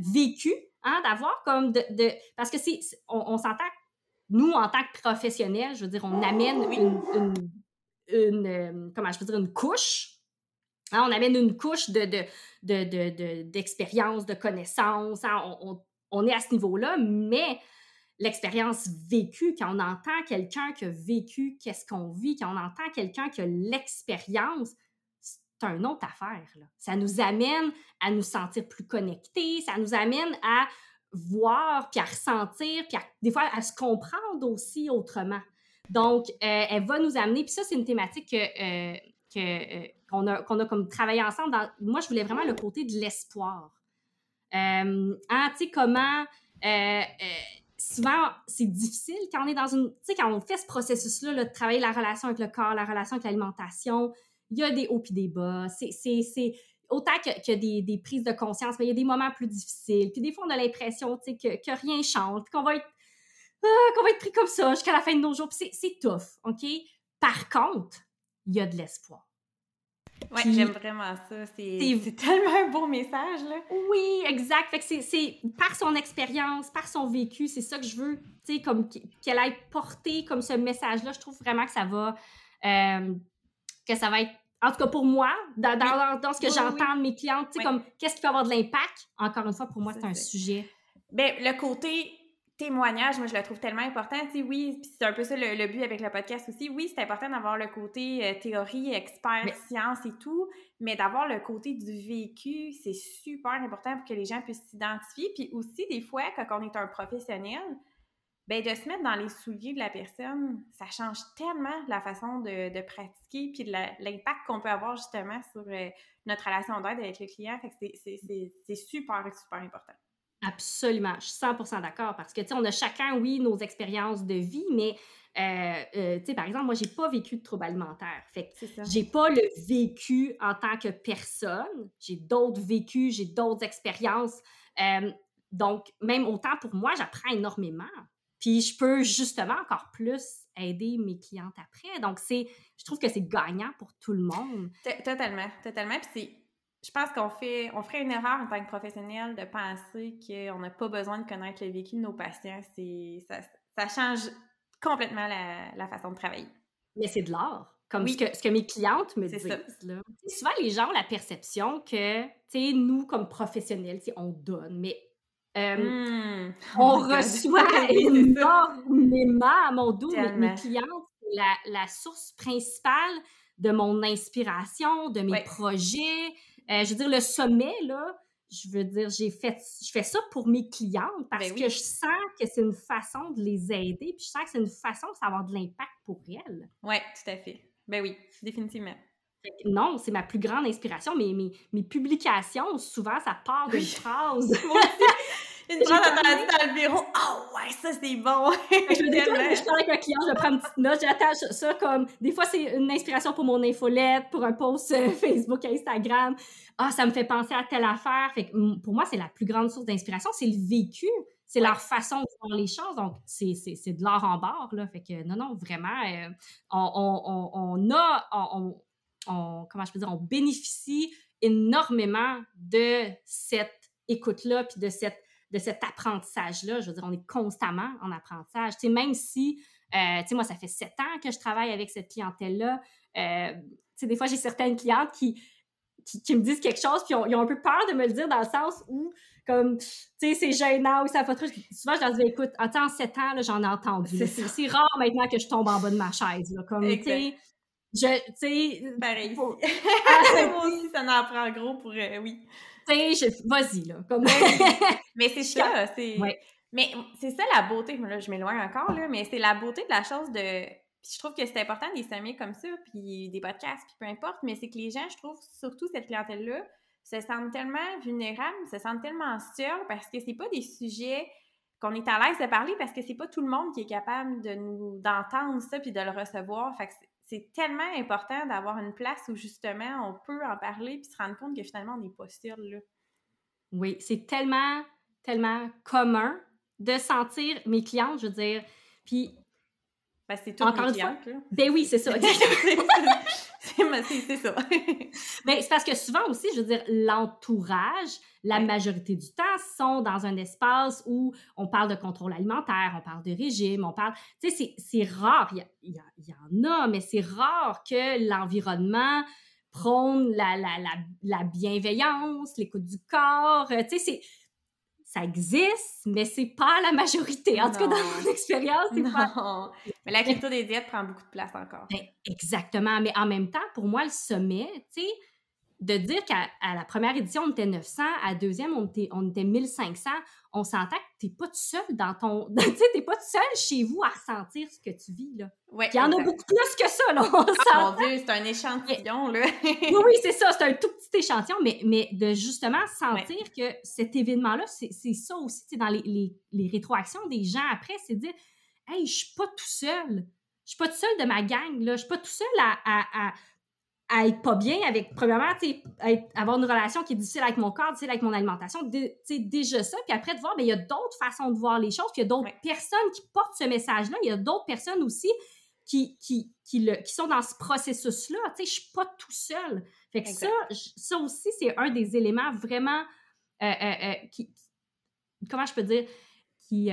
vécu, hein, d'avoir comme de, Parce que c'est, on, s'entend, nous, en tant que professionnels, je veux dire, on amène une une, euh, comment je dire, une couche. Hein, on amène une couche de, d'expérience, de, de, de, connaissances. Hein, on, est à ce niveau-là, mais l'expérience vécue, quand on entend quelqu'un qui a vécu qu'est-ce qu'on vit, quand on entend quelqu'un qui a l'expérience, c'est une autre affaire. Ça nous amène à nous sentir plus connectés, ça nous amène à voir, puis à ressentir, puis des fois à se comprendre aussi autrement. Donc, euh, elle va nous amener, puis ça, c'est une thématique que, euh, euh, qu'on a, qu'on a comme travaillé ensemble. moi, je voulais vraiment le côté de l'espoir. Euh, hein, tu sais, comment souvent, c'est difficile quand on est dans une. Tu sais, quand on fait ce processus-là, de travailler la relation avec le corps, la relation avec l'alimentation, il y a des hauts et des bas. C'est autant que, que des, des, prises de conscience, mais il y a des moments plus difficiles. Puis des fois, on a l'impression que, que rien change, puis qu'on va être. Ah, qu'on va être pris comme ça jusqu'à la fin de nos jours. Puis c'est tough, OK? Par contre, il y a de l'espoir. Oui, j'aime vraiment ça. C'est tellement un beau message, là. Oui, exact. Fait que c'est par son expérience, par son vécu, c'est ça que je veux, tu sais, comme qu'elle aille porter comme ce message-là. Je trouve vraiment que ça va, euh, que ça va être, en tout cas pour moi, dans, dans, ce que j'entends de mes clientes, tu sais, comme qu'est-ce qui peut avoir de l'impact? Encore une fois, pour moi, c'est un sujet. Bien, le côté témoignage, moi, je le trouve tellement important. Tu sais, oui, c'est un peu ça le, but avec le podcast aussi. Oui, c'est important d'avoir le côté euh, théorie, expert, science et tout, mais d'avoir le côté du vécu, c'est super important pour que les gens puissent s'identifier. Puis aussi, des fois, quand on est un professionnel, ben de se mettre dans les souliers de la personne, ça change tellement la façon de, pratiquer puis l'impact qu'on peut avoir justement sur euh, notre relation d'aide avec le client. Fait que c'est super, super important. Absolument, je suis 100% d'accord parce que, tu sais, on a chacun, oui, nos expériences de vie, mais, euh, euh, tu sais, par exemple, moi, j'ai pas vécu de troubles alimentaires. Fait que j'ai pas le vécu en tant que personne. J'ai d'autres vécus, j'ai d'autres expériences. Euh, donc, même autant pour moi, j'apprends énormément. Puis, je peux justement encore plus aider mes clientes après. Donc, c'est, je trouve que c'est gagnant pour tout le monde. Totalement, totalement. Puis, c'est je pense qu'on fait, on ferait une erreur en tant que professionnel de penser qu'on n'a pas besoin de connaître le vécu de nos patients. C'est, ça, ça change complètement la, façon de travailler. Mais c'est de l'art, comme ce, que, ce, que, mes clientes me disent. Là. Souvent, les gens ont la perception que, tu sais, nous, comme professionnels, on donne, mais euh, hmm. on oh reçoit [LAUGHS] énormément à mon dos. Mes, clientes, la, la source principale de mon inspiration, de mes projets, euh, je veux dire, le sommet, là, je veux dire, j'ai fait, je fais ça pour mes clientes parce ben que je sens que c'est une façon de les aider, puis je sens que c'est une façon de avoir de l'impact pour elles. Oui, tout à fait. Ben oui, définitivement. Non, c'est ma plus grande inspiration. mais mes, mes publications, souvent, ça part d'une phrase. [LAUGHS] Une entendue dans le bureau. Oh ouais, ça c'est bon! [LAUGHS] je quand je parle avec un client, je prends une petite note, j'attache ça comme. Des fois, c'est une inspiration pour mon infolette, pour un post euh, [LAUGHS] Facebook, Instagram. Ah, ça me fait penser à telle affaire. Fait que, pour moi, c'est la plus grande source d'inspiration, c'est le vécu. C'est leur façon de voir les choses. Donc, c'est de l'art en barre, là. Fait que, non, non, vraiment, euh, on, on, on, a. On, on, comment je peux dire? On bénéficie énormément de cette écoute-là, puis de cette de cet apprentissage-là. Je veux dire, on est constamment en apprentissage. Tu sais, même si, euh, tu sais, moi, ça fait sept ans que je travaille avec cette clientèle-là. Euh, tu sais, des fois, j'ai certaines clientes qui, qui, me disent quelque chose, puis ils ont un peu peur de me le dire dans le sens où, comme, tu sais, c'est gênant ou ça fait trop. Souvent, je leur dis, écoute, en sept ans, j'en ai entendu. C'est rare maintenant que je tombe en bas de ma chaise. Là, comme, tu sais, je, tu sais... Pareil. [LAUGHS] Ah, [LAUGHS] moi aussi, ça en prend gros pour, euh, oui vas-y, là. Comme... [LAUGHS] mais c'est ça, c'est... Mais c'est ça la beauté, là, je m'éloigne encore, là, mais c'est la beauté de la chose de... Puis je trouve que c'est important des semer comme ça, puis des podcasts, puis peu importe, mais c'est que les gens, je trouve, surtout cette clientèle-là, se sentent tellement vulnérables, se sentent tellement seuls parce que c'est pas des sujets qu'on est à l'aise de parler parce que c'est pas tout le monde qui est capable de nous d'entendre ça puis de le recevoir. Fait que c'est tellement important d'avoir une place où justement on peut en parler puis se rendre compte que finalement on n'est pas seul là. Oui, c'est tellement, tellement commun de sentir mes clientes, je veux dire. Puis. Ben, c'est une fois. Ben oui, c'est ça. [LAUGHS] [LAUGHS] [LAUGHS] c'est ça. [LAUGHS] Mais c'est parce que souvent aussi, je veux dire, l'entourage, la majorité du temps, sont dans un espace où on parle de contrôle alimentaire, on parle de régime, on parle. Tu sais, c'est rare, il y, en a, mais c'est rare que l'environnement prône la, la, la, la bienveillance, l'écoute du corps. Tu sais, c'est ça existe, mais c'est pas la majorité. En tout cas, dans mon expérience, c'est pas. Mais la culture des diètes prend beaucoup de place encore. Ben, exactement. Mais en même temps, pour moi, le sommet, tu sais, de dire qu'à la première édition, on était 900, à la deuxième, on était, on était 1500, on s'entend que t'es pas tout seul dans ton... [LAUGHS] tu sais, t'es pas tout seul chez vous à ressentir ce que tu vis, là. Ouais, Il y en a beaucoup plus que ça, là, on oh, mon Dieu, c'est un échantillon, là. oui, oui, c'est ça, c'est un tout petit échantillon, mais, mais de justement sentir que cet événement-là, c'est ça aussi, dans les, les, les, rétroactions des gens après, c'est dire, hey, je suis pas tout seul. Je suis pas tout seul de ma gang, là. Je suis pas tout seul à, à à être pas bien avec, premièrement, avoir une relation qui est difficile avec mon corps, difficile avec mon alimentation, sais déjà ça. Puis après, de voir, mais il y a d'autres façons de voir les choses, puis il y a d'autres personnes qui portent ce message-là. Il y a d'autres personnes aussi qui, qui, qui, le, qui sont dans ce processus-là. Tu sais, je suis pas tout seul. Fait que ça, ça aussi, c'est un des éléments vraiment euh, euh, euh, qui, comment je peux dire, qui,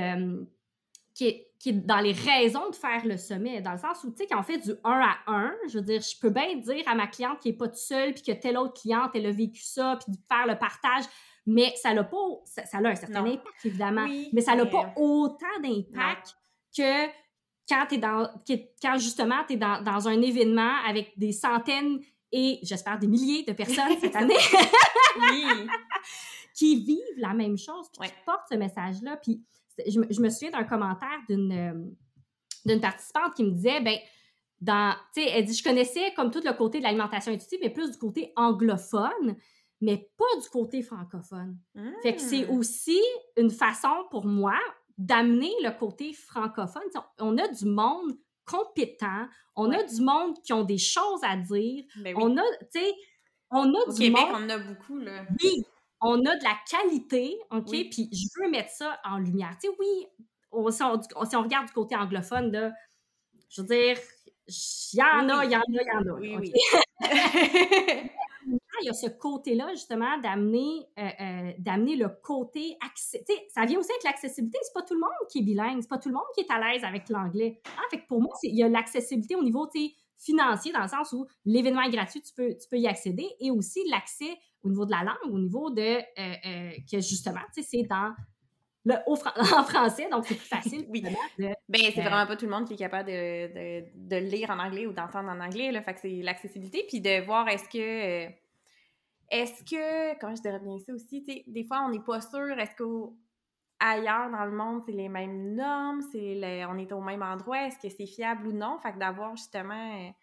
qui est, qui est dans les raisons de faire le sommet, dans le sens où, tu sais, quand on fait du 1 à 1, je veux dire, je peux bien dire à ma cliente qui n'est pas toute seule, puis que telle autre cliente, elle a vécu ça, puis de faire le partage, mais ça n'a pas, ça, a un certain impact, évidemment, mais ça n'a pas autant d'impact que quand es dans, quand justement tu es dans, dans, un événement avec des centaines et, j'espère, des milliers de personnes cette [LAUGHS] année. [LAUGHS] qui vivent la même chose, qui portent ce message-là, puis je, me souviens d'un commentaire d'une euh, d'une participante qui me disait, ben, dans, tu sais, elle dit, je connaissais comme tout le côté de l'alimentation intuitive, mais plus du côté anglophone, mais pas du côté francophone. Fait que c'est aussi une façon pour moi d'amener le côté francophone. on a du monde compétent, on a du monde qui ont des choses à dire, ben on a, tu sais, on a Au du Québec, monde... on a beaucoup, là. Oui, on a de la qualité, OK? Puis je veux mettre ça en lumière. Tu sais, oui, si, on, regarde du côté anglophone, là, je veux dire, il y en a, il y en a, il y en a. Oui, oui. [LAUGHS] [LAUGHS] il y a ce côté-là, justement, d'amener euh, euh, d'amener le côté accès. Ça vient aussi avec l'accessibilité. C'est pas tout le monde qui est bilingue, c'est pas tout le monde qui est à l'aise avec l'anglais. Hein? Fait que pour moi, il y a l'accessibilité au niveau financier, dans le sens où l'événement est gratuit, tu peux, tu peux y accéder, et aussi l'accès au niveau de la langue, au niveau de euh, euh, que justement, tu sais, c'est dans le [LAUGHS] en français, donc c'est plus facile. oui. ben, c'est euh, vraiment pas tout le monde qui est capable de, de, lire en anglais ou d'entendre en anglais. Là, fait que c'est l'accessibilité, puis de voir est-ce que. est-ce que. Comment je dirais bien ça aussi? Des fois, on n'est pas sûr. Est-ce qu'ailleurs dans le monde, c'est les mêmes normes? C'est on est au même endroit? Est-ce que c'est fiable ou non? Fait que d'avoir justement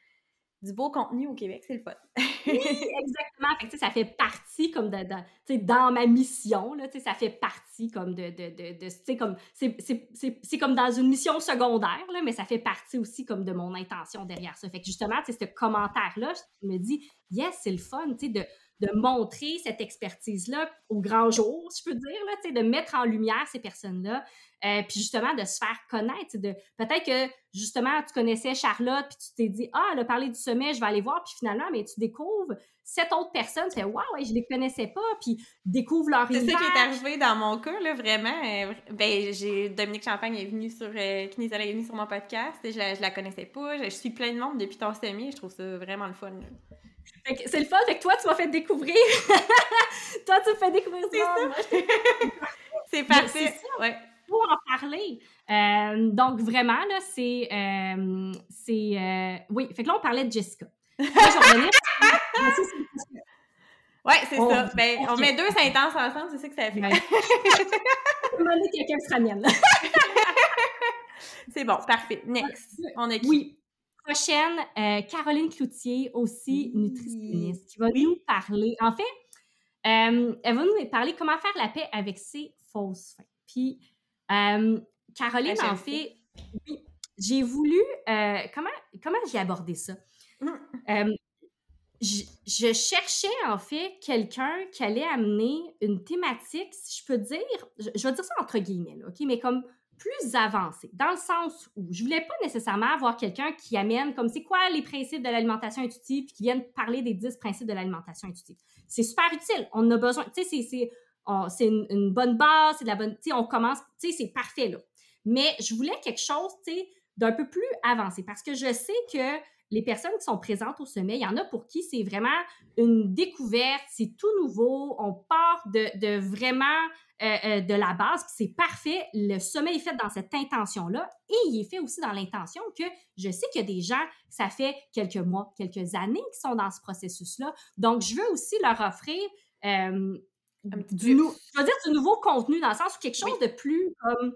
du beau contenu au Québec, c'est le fun. oui, exactement. Fait ça fait partie comme de, de dans ma mission, là, ça fait partie comme de, de, de, comme, c'est comme dans une mission secondaire, là, mais ça fait partie aussi comme de mon intention derrière ça. Fait que justement, ce commentaire-là, je me dis, yes, c'est le fun, de, de montrer cette expertise-là au grand jour, si je peux dire, là, de mettre en lumière ces personnes-là, euh, puis justement de se faire connaître. De, peut-être que justement tu connaissais Charlotte, puis tu t'es dit, ah, elle a parlé du sommet, je vais aller voir, puis finalement, mais tu découvres cette autre personne, tu fais, waouh, je les connaissais pas, puis découvre leur C'est ça qui est arrivé dans mon cas, là, vraiment. Euh, ben, j'ai, Dominique Champagne est venue sur, euh, est venue sur mon podcast, et je la, la connaissais pas, je, suis plein de monde depuis ton sommet, je trouve ça vraiment le fun. C'est le fun, fait que toi, tu m'as fait découvrir. [LAUGHS] toi, tu me fais découvrir ça. [LAUGHS] C'est parfait. Ouais. Pour en parler. Euh, donc, vraiment, là, c'est. Euh, c'est euh, oui, fait que là, on parlait de Jessica. Là, je. [LAUGHS] Ouais, c'est ça. Ben, on met deux sentences ensemble, c'est ça que ça fait. Demander quelqu'un sera mienne. c'est bon, parfait. Next. On est qui? Oui prochaine, euh, Caroline Cloutier, aussi nutritionniste, qui va nous parler. En fait, euh, elle va nous parler comment faire la paix avec ses fausses fins. Puis, euh, Caroline, en fait, j'ai voulu. comment comment j'ai abordé ça? Mm. Je, je, cherchais en fait quelqu'un qui allait amener une thématique, si je peux dire, je, je vais dire ça entre guillemets, OK, mais comme plus avancé, dans le sens où je voulais pas nécessairement avoir quelqu'un qui amène comme c'est quoi les principes de l'alimentation intuitive, qui vienne parler des 10 principes de l'alimentation intuitive. C'est super utile, on a besoin, tu sais, c'est c'est une, bonne base, c'est de la bonne, tu sais, on commence, tu sais, c'est parfait là. Mais je voulais quelque chose, tu sais, d'un peu plus avancé parce que je sais que les personnes qui sont présentes au sommet, il y en a pour qui c'est vraiment une découverte, c'est tout nouveau, on part de, de vraiment euh, euh, de la base, c'est parfait. Le sommet est fait dans cette intention-là et il est fait aussi dans l'intention que je sais qu'il y a des gens, ça fait quelques mois, quelques années qui sont dans ce processus-là. Donc, je veux aussi leur offrir euh, du, nou je veux dire, du nouveau contenu dans le sens où quelque chose de plus comme.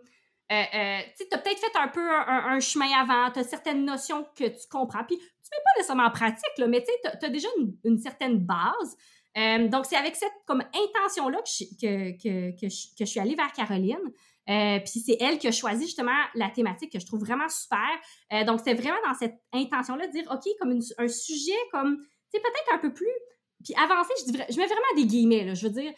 tu as peut-être fait un peu un, chemin avant, tu as certaines notions que tu comprends, puis tu ne mets pas nécessairement en pratique, là, mais tu as, déjà une, certaine base. Euh, donc, c'est avec cette comme intention-là que je, que, que, je, suis allée vers Caroline. Euh, puis c'est elle qui a choisi justement la thématique que je trouve vraiment super. Euh, donc, c'est vraiment dans cette intention-là de dire, OK, comme un sujet comme, tu sais, peut-être un peu plus... Puis avancer, je, je mets vraiment des guillemets, là. Je veux dire,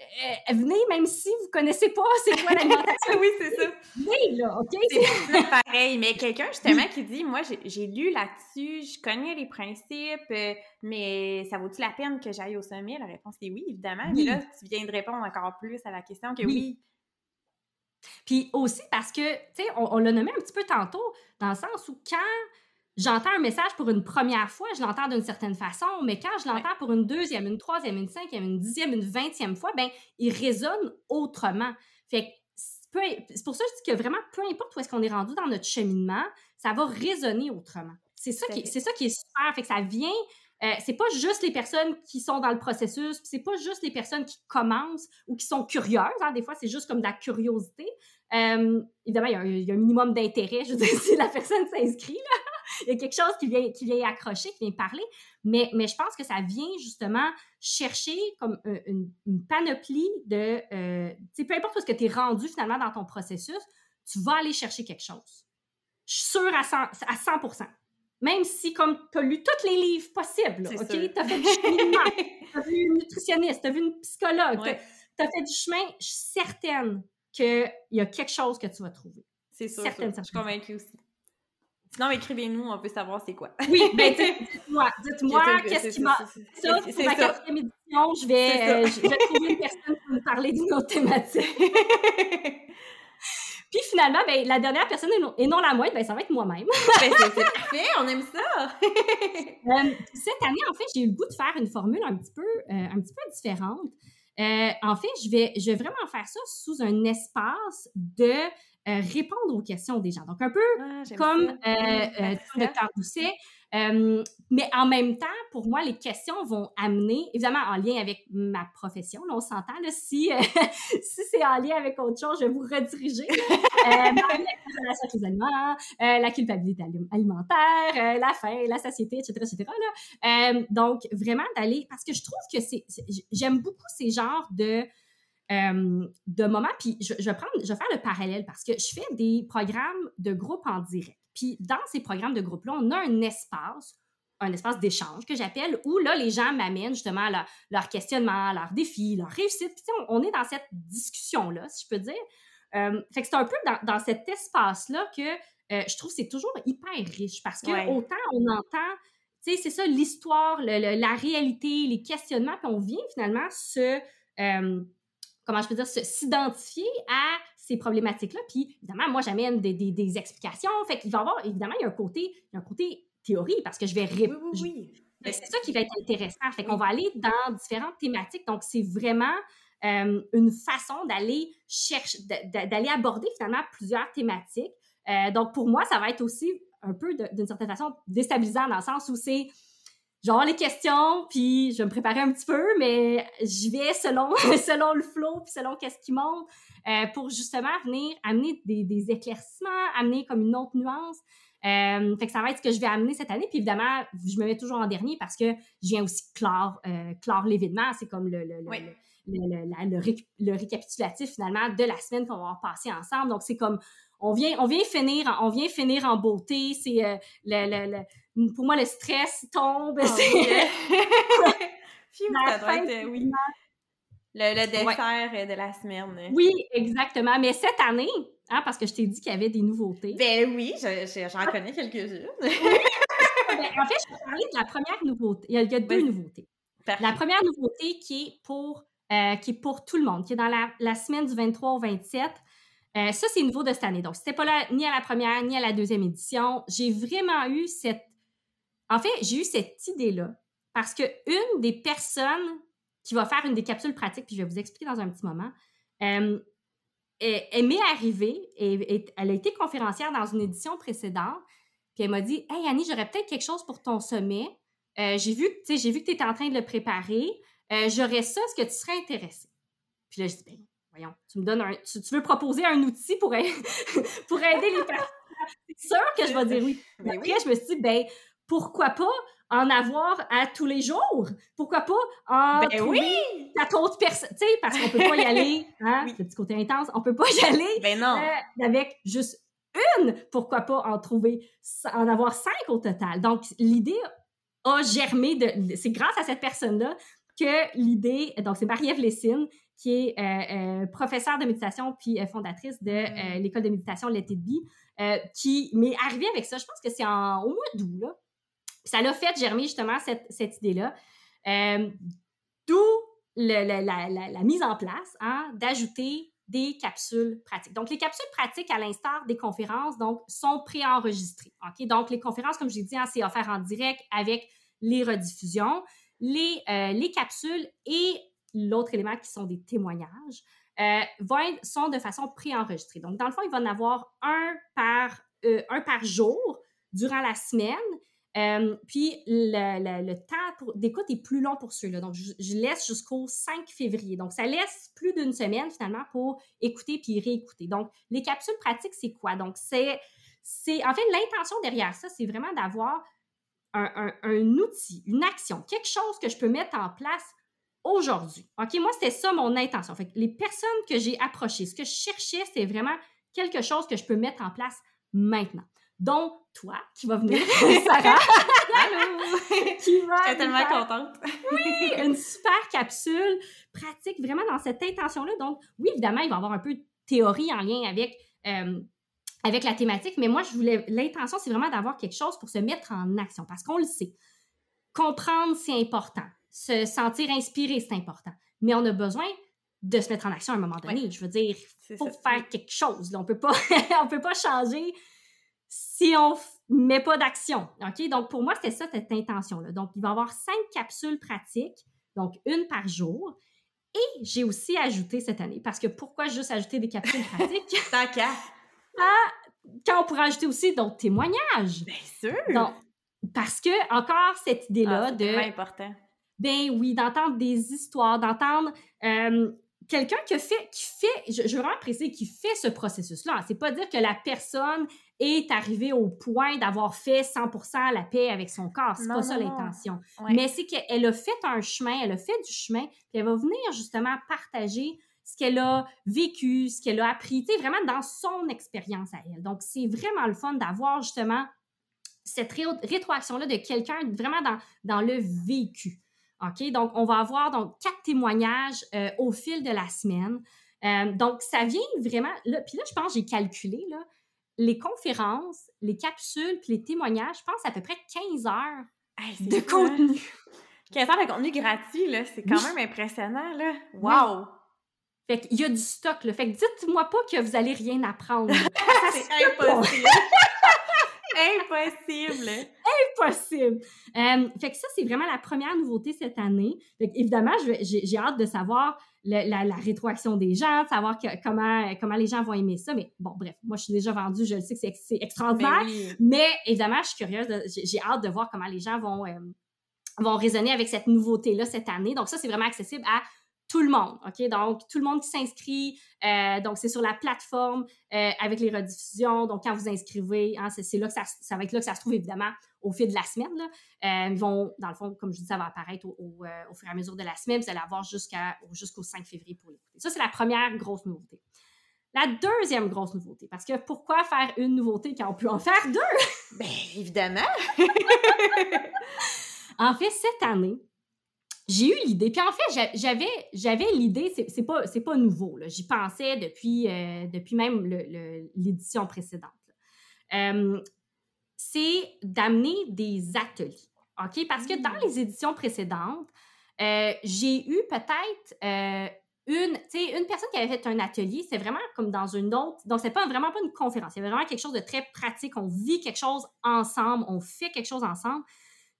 euh, venez, même si vous connaissez pas c'est quoi l'alimentation. [LAUGHS] oui, c'est ça. Oui, là, OK? C'est pareil, mais quelqu'un, justement, qui dit, moi, j'ai lu là-dessus, je connais les principes, euh, mais ça vaut-il la peine que j'aille au sommet? La réponse est oui, évidemment. Mais là, tu viens de répondre encore plus à la question que oui. Puis aussi parce que, tu sais, on, on l'a nommé un petit peu tantôt, dans le sens où quand j'entends un message pour une première fois, je l'entends d'une certaine façon, mais quand je l'entends pour une deuxième, une troisième, une cinquième, une dixième, une vingtième fois, ben il résonne autrement. Fait c'est pour ça que je dis que vraiment, peu importe où est-ce qu'on est rendu dans notre cheminement, ça va résonner autrement. C'est ça, qui, c'est ça qui est super. Fait que ça vient euh, c'est pas juste les personnes qui sont dans le processus, c'est pas juste les personnes qui commencent ou qui sont curieuses. Hein. Des fois, c'est juste comme de la curiosité. Euh, évidemment, il y, a un, minimum d'intérêt. Je veux dire, [LAUGHS] si la personne s'inscrit, [LAUGHS] il y a quelque chose qui vient, qui vient accrocher, qui vient parler. Mais, mais je pense que ça vient justement chercher comme une, panoplie de. Euh, peu importe ce que tu es rendu finalement dans ton processus, tu vas aller chercher quelque chose. Je suis sûre à 100, à 100 même si, comme tu as lu tous les livres possibles, OK? Tu as fait du cheminement, [LAUGHS] tu as vu une nutritionniste, tu as vu une psychologue, tu as fait du chemin, je suis certaine qu'il y a quelque chose que tu vas trouver. C'est sûr. Certaine, Je suis convaincue aussi. Sinon, écrivez-nous, on veut savoir c'est quoi. Oui, [LAUGHS] ben dites-moi, dites-moi qu'est-ce qui m'a... Ça, pour ma quatrième édition, je vais, euh, je vais trouver une personne pour nous parler d'une autre thématique. [LAUGHS] Puis finalement, ben, la dernière personne et non, la moindre, ben, ça va être moi-même. [LAUGHS] ben, c'est parfait, on aime ça! Euh, cette année, en fait, j'ai eu le goût de faire une formule un petit peu, euh, un petit peu différente. Euh, en fait, je vais, je vais vraiment faire ça sous un espace de répondre aux questions des gens. Donc, un peu ah, comme euh, Dr. Doucet, mais en même temps, pour moi, les questions vont amener, évidemment en lien avec ma profession, là, on s'entend, si, euh, [LAUGHS] si c'est en lien avec autre chose, je vais vous rediriger. euh, la relation aliments, euh, la culpabilité alimentaire, euh, la faim, la satiété, etc., etc. Là. donc, vraiment d'aller, parce que je trouve que c'est, j'aime beaucoup ces genres de... de moments, puis je, je, prendre, je vais faire le parallèle parce que je fais des programmes de groupe en direct. Puis dans ces programmes de groupe-là, on a un espace, un espace d'échange que j'appelle, où là, les gens m'amènent justement leur, leur, questionnement, leurs défis, leurs réussites. Puis on, est dans cette discussion-là, si je peux dire. Euh, fait que c'est un peu dans, cet espace-là que euh, je trouve c'est toujours hyper riche parce que autant on entend, tu sais, c'est ça l'histoire, la réalité, les questionnements, puis on vient finalement se, euh, comment je peux dire, s'identifier à ces problématiques-là. Puis, évidemment, moi, j'amène des, des, explications. Fait qu'il va y avoir, évidemment, il y a un côté, un côté théorie parce que je vais répondre. Oui, C'est ça qui va être intéressant. Fait qu'on va aller dans différentes thématiques. Donc, c'est vraiment euh, une façon d'aller chercher, d'aller aborder finalement plusieurs thématiques. Euh, donc, pour moi, ça va être aussi un peu, d'une certaine façon, déstabilisant dans le sens où c'est genre les questions, puis je vais me préparer un petit peu, mais j'y vais selon, [LAUGHS] selon le flow, puis selon qu'est-ce qui monte, euh, pour justement venir amener des, des, éclaircissements, amener comme une autre nuance. Euh, fait que ça va être ce que je vais amener cette année. Puis évidemment, je me mets toujours en dernier parce que je viens aussi clore, euh, clore l'événement. C'est comme le, le, le, le, le, récapitulatif finalement de la semaine qu'on va passer ensemble. Donc c'est comme on vient, on vient finir, on vient finir en beauté. C'est euh, le, le, pour moi le stress tombe. Oh, c'est la [LAUGHS] fin oui. Le, dessert de la semaine. Oui, exactement. Mais cette année, hein, parce que je t'ai dit qu'il y avait des nouveautés. Ben oui, j'en connais quelques-unes. [LAUGHS] Ben, en fait, je vais parler de la première nouveauté. Il y a, deux nouveautés. La première nouveauté qui est pour euh, qui est pour tout le monde, qui est dans la, la semaine du 23 au 27. Euh, ça, c'est nouveau de cette année. Donc, c'était pas là ni à la première ni à la deuxième édition. J'ai vraiment eu cette. En fait, j'ai eu cette idée-là parce que une des personnes qui va faire une des capsules pratiques, puis je vais vous expliquer dans un petit moment. Euh, elle, m'est arrivée, et, elle a été conférencière dans une édition précédente, puis elle m'a dit Hey Annie, j'aurais peut-être quelque chose pour ton sommet. Euh, j'ai vu, que tu étais en train de le préparer. Euh, j'aurais ça, est-ce que tu serais intéressé? Puis là, je dis ben, voyons, tu me donnes un. Tu, veux proposer un outil pour, [LAUGHS] pour aider les personnes? C'est sûr que je vais dire oui. Mais [LAUGHS] Après, je me suis dit, ben, pourquoi pas en avoir à tous les jours? Pourquoi pas en ben trouver oui! autre personne? Tu sais, parce qu'on peut pas y [LAUGHS] aller, hein, le petit côté intense, on peut pas y aller ben non. Euh, avec juste une. Pourquoi pas en trouver, en avoir cinq au total? Donc, l'idée a germé de, c'est grâce à cette personne-là que l'idée, donc c'est Marie-Ève Lessine, qui est euh, euh, professeure de méditation puis fondatrice de mm. l'école de méditation Let It Be, qui m'est arrivée avec ça. Je pense que c'est en au mois d'août, là ça l'a fait germer justement cette, cette idée-là. Euh, d'où la, mise en place hein, d'ajouter des capsules pratiques. Donc, les capsules pratiques, à l'instar des conférences, donc, sont préenregistrées. OK? Donc, les conférences, comme je l'ai dit, hein, c'est offert en direct avec les rediffusions. Les, euh, les capsules et l'autre élément qui sont des témoignages euh, vont sont de façon préenregistrée. Donc, dans le fond, il va en avoir un par, par jour durant la semaine euh, puis le, temps d'écoute est plus long pour ceux-là. Donc, je, laisse jusqu'au 5 février. Donc, ça laisse plus d'une semaine finalement pour écouter puis réécouter. Donc, les capsules pratiques, c'est quoi? Donc, c'est, c'est en fait l'intention derrière ça, c'est vraiment d'avoir un, outil, une action, quelque chose que je peux mettre en place aujourd'hui. OK, moi, c'était ça mon intention. Fait les personnes que j'ai approchées, ce que je cherchais, c'est vraiment quelque chose que je peux mettre en place maintenant dont toi qui va venir, [LAUGHS] Sarah. Allô! [LAUGHS] qui va Je suis tellement contente. oui, une super capsule pratique, vraiment dans cette intention-là. Donc, oui, évidemment, il va y avoir un peu de théorie en lien avec, euh, avec la thématique, mais moi, je voulais. L'intention, c'est vraiment d'avoir quelque chose pour se mettre en action parce qu'on le sait. Comprendre, c'est important. Se sentir inspiré, c'est important. Mais on a besoin de se mettre en action à un moment donné. Je veux dire, il faut faire quelque chose. on [LAUGHS] ne peut pas changer si on met pas d'action. OK? Donc, pour moi, c'était ça, cette intention-là. Donc, il va y avoir cinq capsules pratiques, donc une par jour. Et j'ai aussi ajouté cette année, parce que pourquoi juste ajouter des capsules [LAUGHS] pratiques? Tant qu'à. Quand on pourrait ajouter aussi d'autres témoignages. Bien sûr! Donc, parce que, encore, cette idée-là ah, de. C'est important. Ben oui, d'entendre des histoires, d'entendre. Euh, quelqu'un qui fait, qui fait, je, veux vraiment préciser, qui fait ce processus-là. C'est pas dire que la personne est arrivée au point d'avoir fait 100% la paix avec son corps. C'est pas ça l'intention. Mais c'est qu'elle a fait un chemin, elle a fait du chemin, puis elle va venir justement partager ce qu'elle a vécu, ce qu'elle a appris, tu sais, vraiment dans son expérience à elle. Donc, c'est vraiment le fun d'avoir justement cette rétroaction-là de quelqu'un vraiment dans, dans le vécu. OK? Donc, on va avoir donc quatre témoignages euh, au fil de la semaine. Euh, donc, ça vient vraiment. Là, puis là, je pense j'ai calculé là, les conférences, les capsules, puis les témoignages, je pense à peu près 15 heures de contenu. [LAUGHS] 15 heures de contenu gratuit, là, c'est quand même impressionnant, là. Wow! Fait qu'il y a du stock, là. Fait que dites-moi pas que vous allez rien apprendre. [LAUGHS] c'est impossible! [LAUGHS] Impossible! Impossible! Euh, fait que ça, c'est vraiment la première nouveauté cette année. évidemment, j'ai hâte de savoir la, rétroaction des gens, de savoir comment, comment les gens vont aimer ça. Mais bon, bref, moi, je suis déjà vendue, je le sais que c'est extraordinaire. Ben mais, évidemment, je suis curieuse, j'ai hâte de voir comment les gens vont, euh, vont raisonner avec cette nouveauté-là cette année. Donc, ça, c'est vraiment accessible à tout le monde, OK? Donc, tout le monde qui s'inscrit, euh, donc c'est sur la plateforme euh, avec les rediffusions. Donc, quand vous inscrivez, hein, c'est là que ça, ça, va être là que ça se trouve, évidemment, au fil de la semaine. Là. Euh, ils vont, dans le fond, comme je dis, ça va apparaître au, au, fur et à mesure de la semaine. Vous allez avoir jusqu'à, jusqu'au 5 février pour l'écouter. Ça, c'est la première grosse nouveauté. La deuxième grosse nouveauté, parce que pourquoi faire une nouveauté quand on peut en faire deux? Bien, évidemment! [LAUGHS] en fait, cette année, j'ai eu l'idée. Puis en fait, j'avais, j'avais l'idée, c'est, pas, c'est pas nouveau. J'y pensais depuis, euh, depuis même l'édition précédente. Euh, c'est d'amener des ateliers. OK? Parce que dans les éditions précédentes, euh, j'ai eu peut-être une, une personne qui avait fait un atelier, c'est vraiment comme dans une autre. Donc, c'est pas vraiment pas une conférence. C'est vraiment quelque chose de très pratique. On vit quelque chose ensemble, on fait quelque chose ensemble.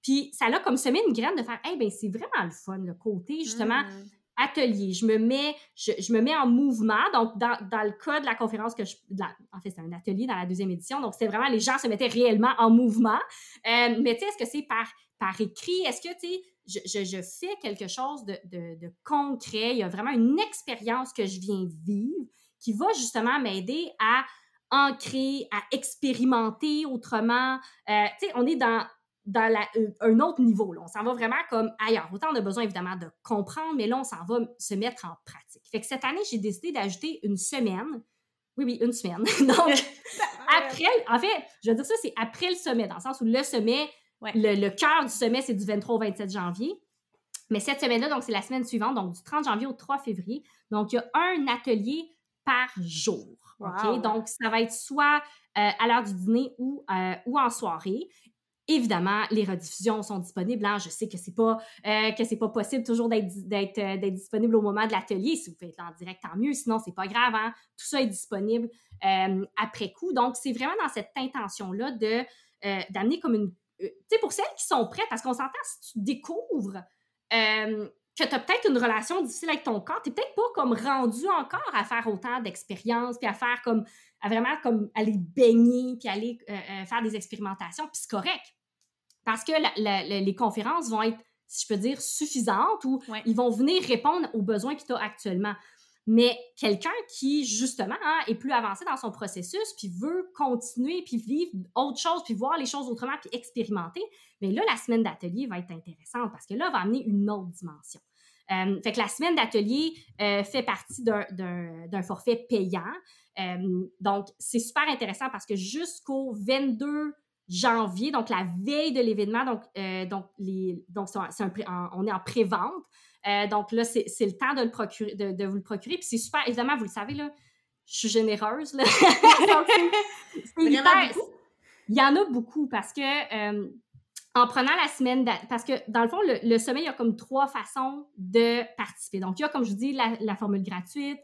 Puis ça l'a comme semé une graine de faire, eh ben c'est vraiment le fun, le côté justement Mm. atelier. Je me mets, je, je me mets en mouvement. Donc, dans, dans le cas de la conférence que je. la- en fait, c'est un atelier dans la deuxième édition. Donc, c'était vraiment les gens se mettaient réellement en mouvement. Euh, mais tu sais, est-ce que c'est par, par écrit? Est-ce que, tu sais, je, je, je fais quelque chose de, de, de concret? Il y a vraiment une expérience que je viens vivre qui va justement m'aider à ancrer, à expérimenter autrement. Euh, tu sais, on est dans dans la- euh, un autre niveau. Là. On s'en va vraiment comme ailleurs. Autant on a besoin évidemment de comprendre, mais là, on s'en va se mettre en pratique. Fait que cette année, j'ai décidé d'ajouter une semaine. Oui, oui, une semaine. [LAUGHS] Donc, [LAUGHS] après, en fait, je veux dire ça, c'est après le sommet, dans le sens où le sommet, Ouais. le, le cœur du sommet, c'est du 23 au 27 janvier. Mais cette semaine-là, donc c'est la semaine suivante, donc du 30 janvier au 3 février. Donc, il y a un atelier par jour. Donc, ça va être soit euh, à l'heure du dîner ou, euh, ou en soirée. Évidemment, les rediffusions sont disponibles. hein. Je sais que c'est pas euh, que c'est pas possible toujours euh, d'être disponible au moment de l'atelier. Si vous pouvez être là en direct, tant mieux. Sinon, c'est pas grave. hein. Tout ça est disponible euh, après coup. Donc, c'est vraiment dans cette intention-là de euh, d'amener comme une. tu sais, pour celles qui sont prêtes, parce qu'on s'entend, si tu découvres que tu as peut-être une relation difficile avec ton corps, tu peut-être pas comme rendu encore à faire autant d'expériences, puis à faire comme. à vraiment comme aller baigner, puis aller faire des expérimentations, puis c'est correct. Parce que la- la- la- les conférences vont être, si je peux dire, suffisantes ou Ouais. ils vont venir répondre aux besoins que tu as actuellement. Mais quelqu'un qui, justement, hein, est plus avancé dans son processus, puis veut continuer, puis vivre autre chose, puis voir les choses autrement, puis expérimenter, mais là, la semaine d'atelier va être intéressante parce que là, elle va amener une autre dimension. Euh, fait que la semaine d'atelier euh, fait partie d'un forfait payant. Euh, donc, c'est super intéressant parce que jusqu'au 22 janvier, donc la veille de l'événement, donc, euh, donc, les, donc c'est un- c'est un on est en pré-vente. Euh, donc là, c'est c'est le temps de, le procurer, de, de vous le procurer. Puis c'est super, évidemment, vous le savez, là, je suis généreuse. Là. [LAUGHS] Donc, c'est- c'est Vraiment hyper- beaucoup? Il y en a beaucoup parce que euh, en prenant la semaine, d'a- parce que dans le fond, le, le sommet, il y a comme trois façons de participer. Donc, il y a, comme je vous dis, la, la formule gratuite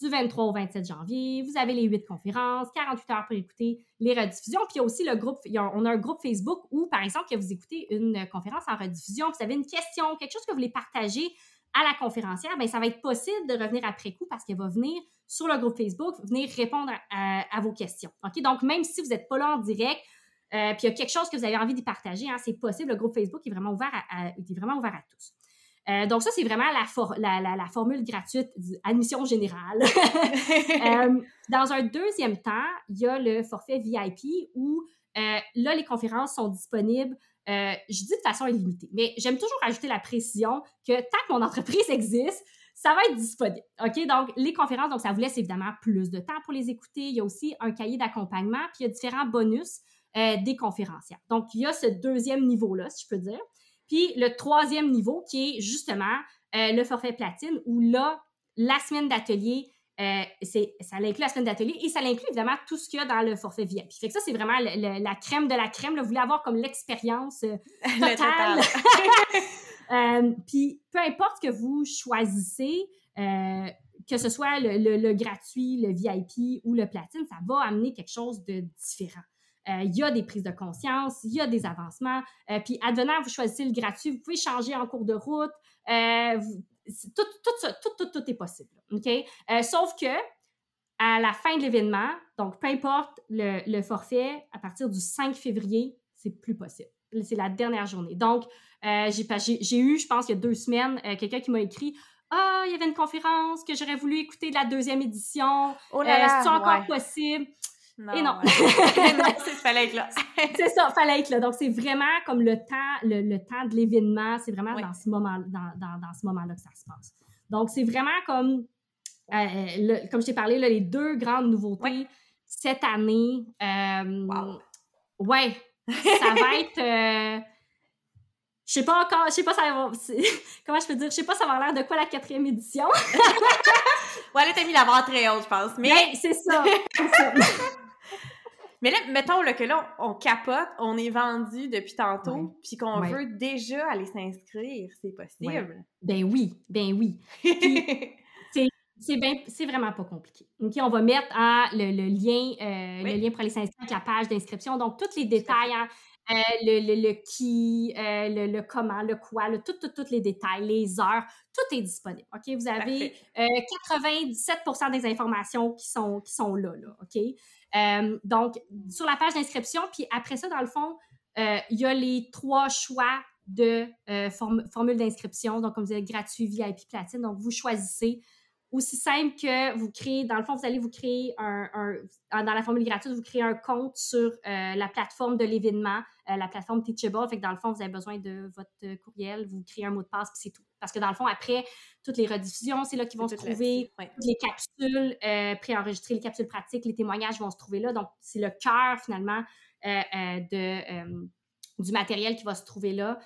du 23 au 27 janvier. Vous avez les huit conférences, 48 heures pour écouter les rediffusions. Puis il y a aussi le groupe, on a un groupe Facebook où, par exemple, que vous écoutez une conférence en rediffusion, vous avez une question, quelque chose que vous voulez partager à la conférencière, bien, ça va être possible de revenir après coup parce qu'elle va venir sur le groupe Facebook, venir répondre à, vos questions. OK? Donc, même si vous n'êtes pas là en direct, euh, puis il y a quelque chose que vous avez envie d'y partager, hein, c'est possible. Le groupe Facebook est vraiment ouvert à tous. Euh, donc, ça, c'est vraiment la, for- la, la- la formule gratuite d'admission générale. [LAUGHS] Euh, dans un deuxième temps, il y a le forfait VIP où euh, là, les conférences sont disponibles. je dis de façon illimitée, mais j'aime toujours ajouter la précision que tant que mon entreprise [LAUGHS] existe, ça va être disponible. OK? Donc, les conférences, donc ça vous laisse évidemment plus de temps pour les écouter. Il y a aussi un cahier d'accompagnement, puis il y a différents bonus des conférencières. Donc, il y a ce deuxième niveau-là, si je peux dire. Puis le troisième niveau qui est justement euh, le forfait platine, où là, la semaine d'atelier, euh, ça inclut la semaine d'atelier et ça inclut évidemment tout ce qu'il y a dans le forfait VIP. Fait que ça, c'est vraiment le- le- la crème de la crème. Là. Vous voulez avoir comme l'expérience euh, [LAUGHS] Le totale. total. [LAUGHS] Puis peu importe que vous choisissez, que ce soit le gratuit, le VIP ou le platine, ça va amener quelque chose de différent. Euh, Il y a des prises de conscience, il y a des avancements. Euh, puis, advenant, vous choisissez le gratuit, vous pouvez changer en cours de route. Euh, vous- tout, tout, ça, tout, tout, tout est possible. OK? Euh, sauf que, à la fin de l'événement, donc peu importe le, le forfait, à partir du 5 février, c'est plus possible. C'est la dernière journée. Donc, euh, j'ai eu, je pense, il y a deux semaines, euh, quelqu'un qui m'a écrit Ah, il y avait une conférence que j'aurais voulu écouter de la deuxième édition. Oh Euh, là là, C'est encore ouais. possible. Non, Et non. [LAUGHS] [LAUGHS] c'est fallait être là. [LAUGHS] c'est ça, fallait être là. Donc, c'est vraiment comme le temps, le, le temps de l'événement, c'est vraiment Oui. dans ce moment, dans, dans, dans ce moment-là que ça se passe. Donc, c'est vraiment comme, euh, le- comme je t'ai parlé, là, les deux grandes nouveautés Oui. cette année. Euh, Wow. Ouais, ça va être. euh, je sais pas encore, je sais pas ça va, comment je peux dire, je sais pas ça va l'air de quoi la quatrième édition. Ouais, là, t'as mis la barre très haute, je pense. Mais, Mais c'est ça. Mais là, mettons là, que là, on capote, on est vendu depuis tantôt, Ouais. puis qu'on Ouais. veut déjà aller s'inscrire, c'est possible. Ben oui, ben oui. [LAUGHS] C'est vraiment pas compliqué. OK, on va mettre hein, le, le lien, euh, Oui. le lien pour aller s'inscrire avec la page d'inscription. Donc, tous les détails, hein, euh, le, le, le, qui, euh, le, le, comment, le quoi, le, tous tout, les détails, les heures, tout est disponible. OK? Vous avez 97% des informations qui sont, qui sont là, là OK? donc, sur la page d'inscription, puis après ça, dans le fond, il y a les trois choix de formule d'inscription. Donc, comme vous êtes gratuit, VIP, platine. Donc, vous choisissez aussi simple que vous créez, dans le fond, vous allez vous créer un, dans la formule gratuite, vous créez un compte sur euh, la plateforme de l'événement, euh, la plateforme Teachable. Fait que dans le fond, vous avez besoin de votre courriel, vous créez un mot de passe, puis c'est tout. Parce que dans le fond, après, toutes les rediffusions, c'est là qu'ils vont se trouver. Les capsules euh, préenregistrées, les capsules pratiques, les témoignages vont se trouver là. Donc, c'est le cœur, finalement, de, du matériel qui va se trouver là.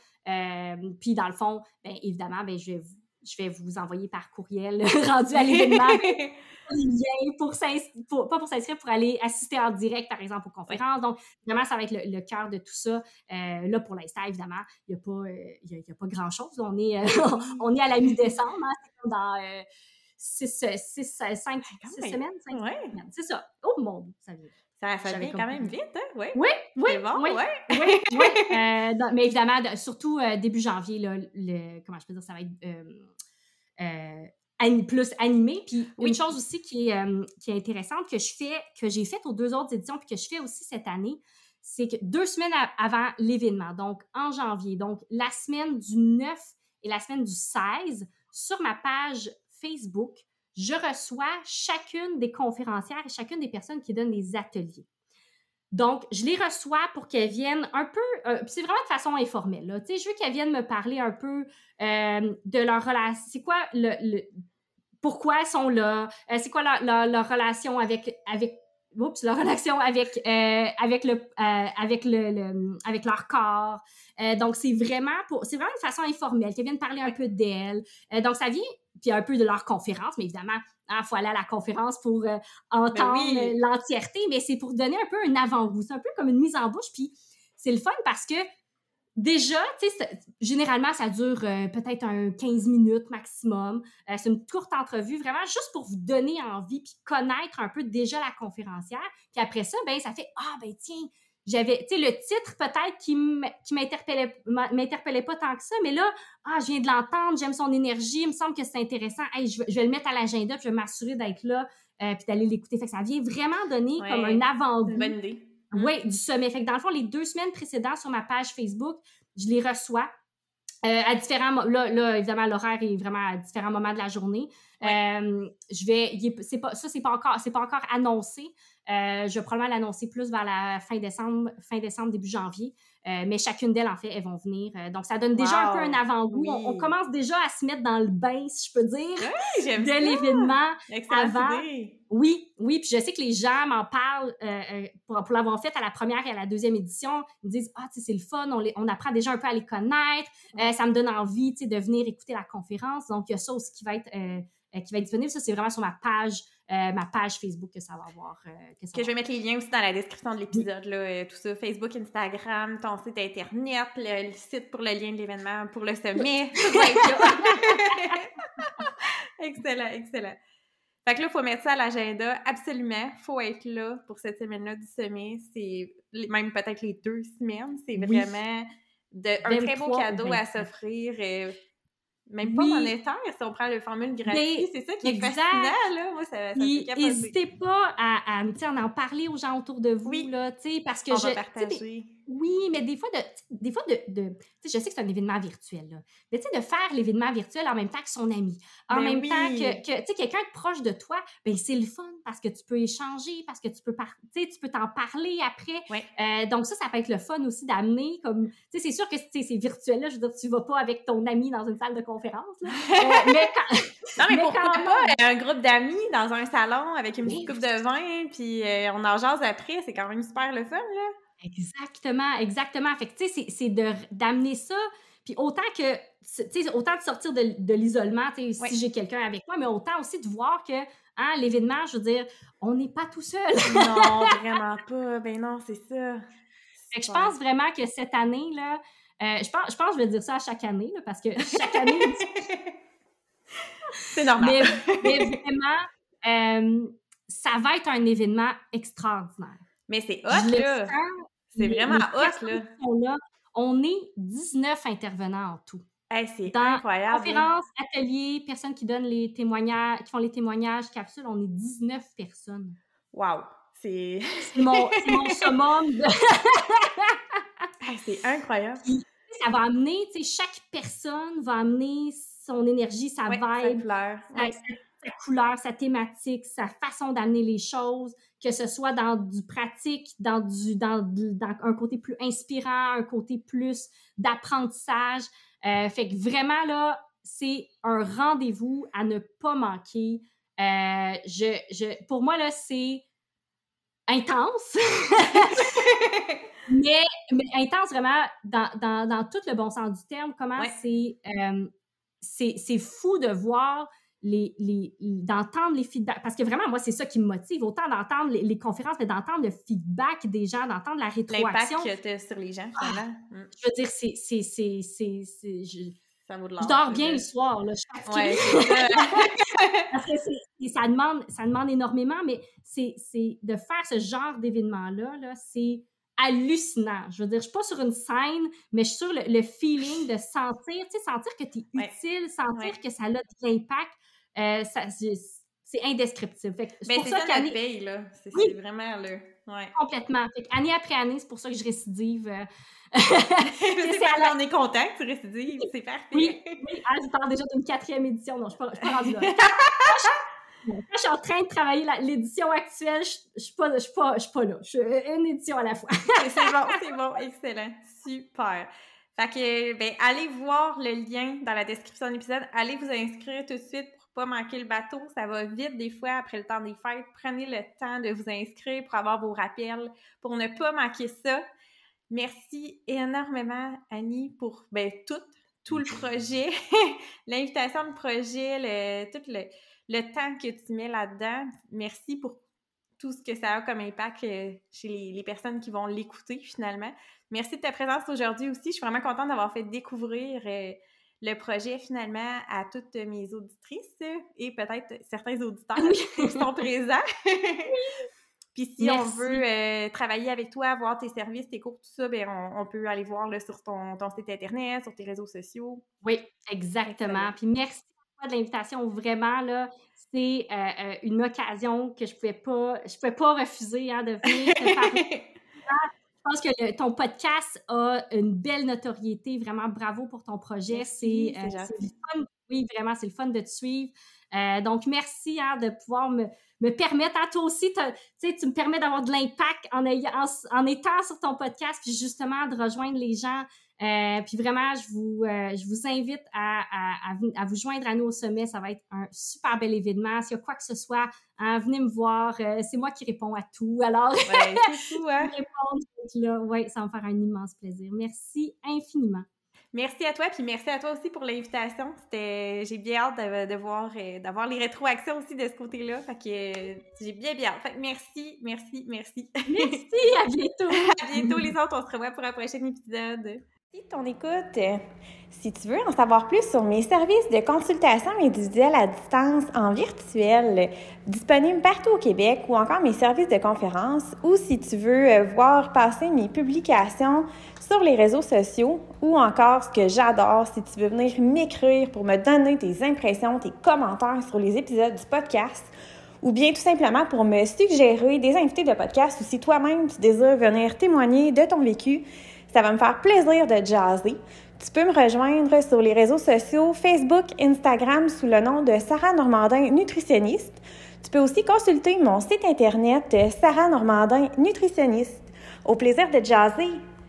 puis, dans le fond, bien, évidemment, bien, je vais vous je vais vous envoyer par courriel [LAUGHS] rendu à l'événement [LAUGHS] pour s'inscrire, pas pour s'inscrire, pour aller assister en direct, par exemple, aux conférences. Donc, vraiment, ça va être le, cœur de tout ça. Euh, là, pour l'instant, évidemment, il n'y a pas, euh, a, pas grand-chose. On, est, euh, [LAUGHS] on est à la mi-décembre, hein, dans six, six, cinq, six semaines, cinq semaines. C'est ça. Oh mon Dieu, ça vient. Ça, ça vient quand même vite, hein? Oui, oui, oui. Bon, oui, ouais. oui, oui. [LAUGHS] Euh, mais évidemment, surtout euh, début janvier, là, le, comment je peux dire, ça va être euh, plus animé. Puis une chose aussi qui est, qui est intéressante que je fais, que j'ai faite aux deux autres éditions, puis que je fais aussi cette année, c'est que deux semaines avant l'événement, donc en janvier, donc la semaine du 9 et la semaine du 16, sur ma page Facebook, je reçois chacune des conférencières et chacune des personnes qui donnent des ateliers. Donc, je les reçois pour qu'elles viennent un peu, euh, c'est vraiment de façon informelle. Là. Je veux qu'elles viennent me parler un peu euh, de leur relation. C'est quoi le, Pourquoi elles sont là? Euh, c'est quoi leur, relation avec, avec oups, leur relation avec, avec, le, avec, le, avec leur corps. donc, c'est vraiment, pour, c'est vraiment une façon informelle, qu'elles viennent parler un peu d'elles. donc, ça vient puis un peu de leur conférence, mais évidemment, il hein, faut aller à la conférence pour euh, entendre ben l'entièreté, mais c'est pour donner un peu un avant-goût. C'est un peu comme une mise en bouche, puis c'est le fun parce que déjà, tu sais, généralement, ça dure euh, peut-être un 15 minutes maximum. Euh, c'est une courte entrevue, vraiment juste pour vous donner envie, puis connaître un peu déjà la conférencière. Puis après ça, ben ça fait « Ah, ben tiens, j'avais, tu sais, le titre peut-être qui m'interpellait, m'interpellait pas tant que ça, mais là, ah, je viens de l'entendre, j'aime son énergie, il me semble que c'est intéressant, hey, je, vais le mettre à l'agenda, puis je vais m'assurer d'être là, euh, puis d'aller l'écouter. Fait que ça vient vraiment donner comme un avant-goût. Bonne idée. Oui, du sommet. Fait que dans le fond, les deux semaines précédentes sur ma page Facebook, je les reçois. Euh, à différents là, là évidemment l'horaire est vraiment à différents moments de la journée euh, je vais c'est pas ça c'est pas encore c'est pas encore annoncé euh, je vais probablement l'annoncer plus vers la fin décembre, fin décembre, début janvier. Euh, mais chacune d'elles, en fait, elles vont venir. Euh, donc, ça donne déjà un peu un avant-goût. On, commence déjà à se mettre dans le bain, si je peux dire, de l'événement avant. Oui, oui. Puis je sais que les gens m'en parlent pour, pour l'avoir fait à la première et à la deuxième édition. Ils me disent Ah, tu sais, c'est le fun, on, on, apprend déjà un peu à les connaître. ça me donne envie, tu sais, de venir écouter la conférence. Donc, il y a ça aussi qui va être, qui va être disponible. Ça, c'est vraiment sur ma page euh, ma page Facebook que ça va avoir. Euh, que, je vais mettre les liens aussi dans la description de l'épisode, là, euh, tout ça, Facebook, Instagram, ton site internet, le, site pour le lien de l'événement, pour le sommet, [LAUGHS] [LAUGHS] excellent, excellent. Fait que là, il faut mettre ça à l'agenda, absolument. Il faut être là pour cette semaine-là du sommet. C'est même peut-être les deux semaines. C'est vraiment de, un très beau cadeau à s'offrir. Même pas monétaire, si on prend le formule gratuit, c'est ça qui est fascinant, là. Moi, ça, ça N'hésitez pas à, à, en parler aux gens autour de vous, oui. là, tu sais, parce que on je... Va partager. Oui, mais des fois, de, des fois de, de je sais que c'est un événement virtuel, là, mais tu sais, de faire l'événement virtuel en même temps que son ami, en ben même temps que, que tu sais, quelqu'un de proche de toi, ben c'est le fun parce que tu peux échanger, parce que tu peux, par, tu peux t'en parler après. Euh, donc ça, ça peut être le fun aussi d'amener comme, tu sais, c'est sûr que c'est virtuel, là, je veux dire, tu vas pas avec ton ami dans une salle de conférence, là. [LAUGHS] Euh, mais quand... Non, mais, [LAUGHS] pourquoi pas euh, un groupe d'amis dans un salon avec une petite coupe de vin, puis on en jase après, c'est quand même super le fun, là. Exactement, exactement. Fait que, tu sais, c'est d'amener ça. Puis autant que, tu sais, autant de sortir de, de l'isolement, tu sais, si j'ai quelqu'un avec moi, mais autant aussi de voir que, hein, l'événement, je veux dire, on n'est pas tout seul. non, [LAUGHS] vraiment pas. Ben non, c'est ça. Fait que je pense vraiment que cette année, là, euh, je, pense, je pense que je vais dire ça à chaque année, là, parce que [LAUGHS] chaque année. [LAUGHS] c'est normal. Mais, vraiment, euh, ça va être un événement extraordinaire. Mais c'est hot, là! C'est vraiment hot, là. On est 19 intervenants en tout. c'est incroyable. Conférences, ateliers, personnes qui donnent les témoignages, qui font les témoignages, capsules, on est 19 personnes. Wow! C'est mon, mon [LAUGHS] summum. c'est incroyable. ça va amener, tu sais, chaque personne va amener son énergie, sa vibe, sa couleur. sa, couleur, sa thématique, sa façon d'amener les choses, que ce soit dans du pratique, dans, du, dans, dans un côté plus inspirant, un côté plus d'apprentissage. Euh, fait que vraiment, là, c'est un rendez-vous à ne pas manquer. Euh, je, je, pour moi, là, c'est intense. [LAUGHS] mais, mais, intense vraiment dans, dans, dans, tout le bon sens du terme. Comment euh, c'est, c'est fou de voir les, les, d'entendre les feedbacks. Parce que vraiment, moi, c'est ça qui me motive, autant d'entendre les, conférences, mais d'entendre le feedback des gens, d'entendre la rétroaction. L'impact que sur les gens, finalement. Ah, mm. Je veux dire, c'est, c'est, c'est, c'est, je, je dors bien le soir, là, je ouais, [LAUGHS] Parce que ça, demande, ça demande énormément, mais c'est de faire ce genre d'événement-là, -là, c'est hallucinant. Je veux dire, je suis pas sur une scène, mais je suis sur le, feeling de sentir, tu sais, sentir que tu es utile, sentir que ça a de l'impact. Euh, c'est indescriptible. c'est pour ça, ça la paye, là. C'est vraiment le... Ouais. Complètement. Fait année après année, c'est pour ça que je récidive. Euh, [LAUGHS] [LAUGHS] c'est on est content que tu récidives, c'est parfait. Oui, oui. Ah, je parle déjà d'une quatrième édition, non, je ne suis pas rendue là. [LAUGHS] Quand je suis en train de travailler l'édition actuelle, je ne suis, pas, je suis, pas, je suis pas là. Je suis une édition à la fois. c'est bon, c'est bon, excellent. Super. Fait que, ben, allez voir le lien dans la description de l'épisode. Allez vous inscrire tout de suite pas manquer le bateau. Ça va vite des fois après le temps des fêtes. Prenez le temps de vous inscrire pour avoir vos rappels, pour ne pas manquer ça. Merci énormément, Annie, pour ben, tout, tout le projet, [LAUGHS] l'invitation de projet, le, tout le, temps que tu mets là-dedans. Merci pour tout ce que ça a comme impact euh, chez les, personnes qui vont l'écouter finalement. Merci de ta présence aujourd'hui aussi. Je suis vraiment contente d'avoir fait découvrir euh, le projet finalement à toutes mes auditrices et peut-être certains auditeurs [LAUGHS] qui sont présents. Puis si on veut euh, travailler avec toi, voir tes services, tes cours, tout ça, bien, on, peut aller voir là, sur ton, site Internet, sur tes réseaux sociaux. Oui, exactement. Puis merci de l'invitation. Vraiment, là, c'est euh, euh, une occasion que je ne pouvais pas, je pouvais pas refuser hein, de venir te parler. [LAUGHS] je pense que ton podcast a une belle notoriété. Vraiment, bravo pour ton projet. C'est fun. Oui, vraiment, c'est le fun de te suivre. donc, merci hein, de pouvoir me, me permettre, à toi aussi, tu me permets d'avoir de l'impact en, en, étant sur ton podcast, puis justement de rejoindre les gens. Euh, puis vraiment, je vous, euh, je vous invite à, à, vous joindre à nous au sommet. Ça va être un super bel événement. S'il y a quoi que ce soit, hein, venez me voir. Euh, c'est moi qui réponds à tout. Alors, ouais, [LAUGHS] tout, hein? ouais, ça va me faire un immense plaisir. Merci infiniment. Merci à toi, puis merci à toi aussi pour l'invitation. C'était, j'ai bien hâte de, voir, d'avoir les rétroactions aussi de ce côté-là. Fait que j'ai bien bien hâte. Fait que merci, merci, merci. Merci, à [LAUGHS] bientôt. à bientôt les autres, on se revoit pour un prochain épisode. Si ton écoute, si tu veux en savoir plus sur mes services de consultation individuelle à distance en virtuel, disponibles partout au Québec, ou encore mes services de conférence, ou si tu veux euh, voir passer mes publications sur les réseaux sociaux, ou encore ce que j'adore, si tu veux venir m'écrire pour me donner tes impressions, tes commentaires sur les épisodes du podcast, ou bien tout simplement pour me suggérer des invités de podcast, ou si toi-même tu désires venir témoigner de ton vécu, ça va me faire plaisir de jaser. Tu peux me rejoindre sur les réseaux sociaux Facebook, Instagram sous le nom de Sarah Normandin Nutritionniste. Tu peux aussi consulter mon site internet Sarah Normandin Nutritionniste. Au plaisir de jaser!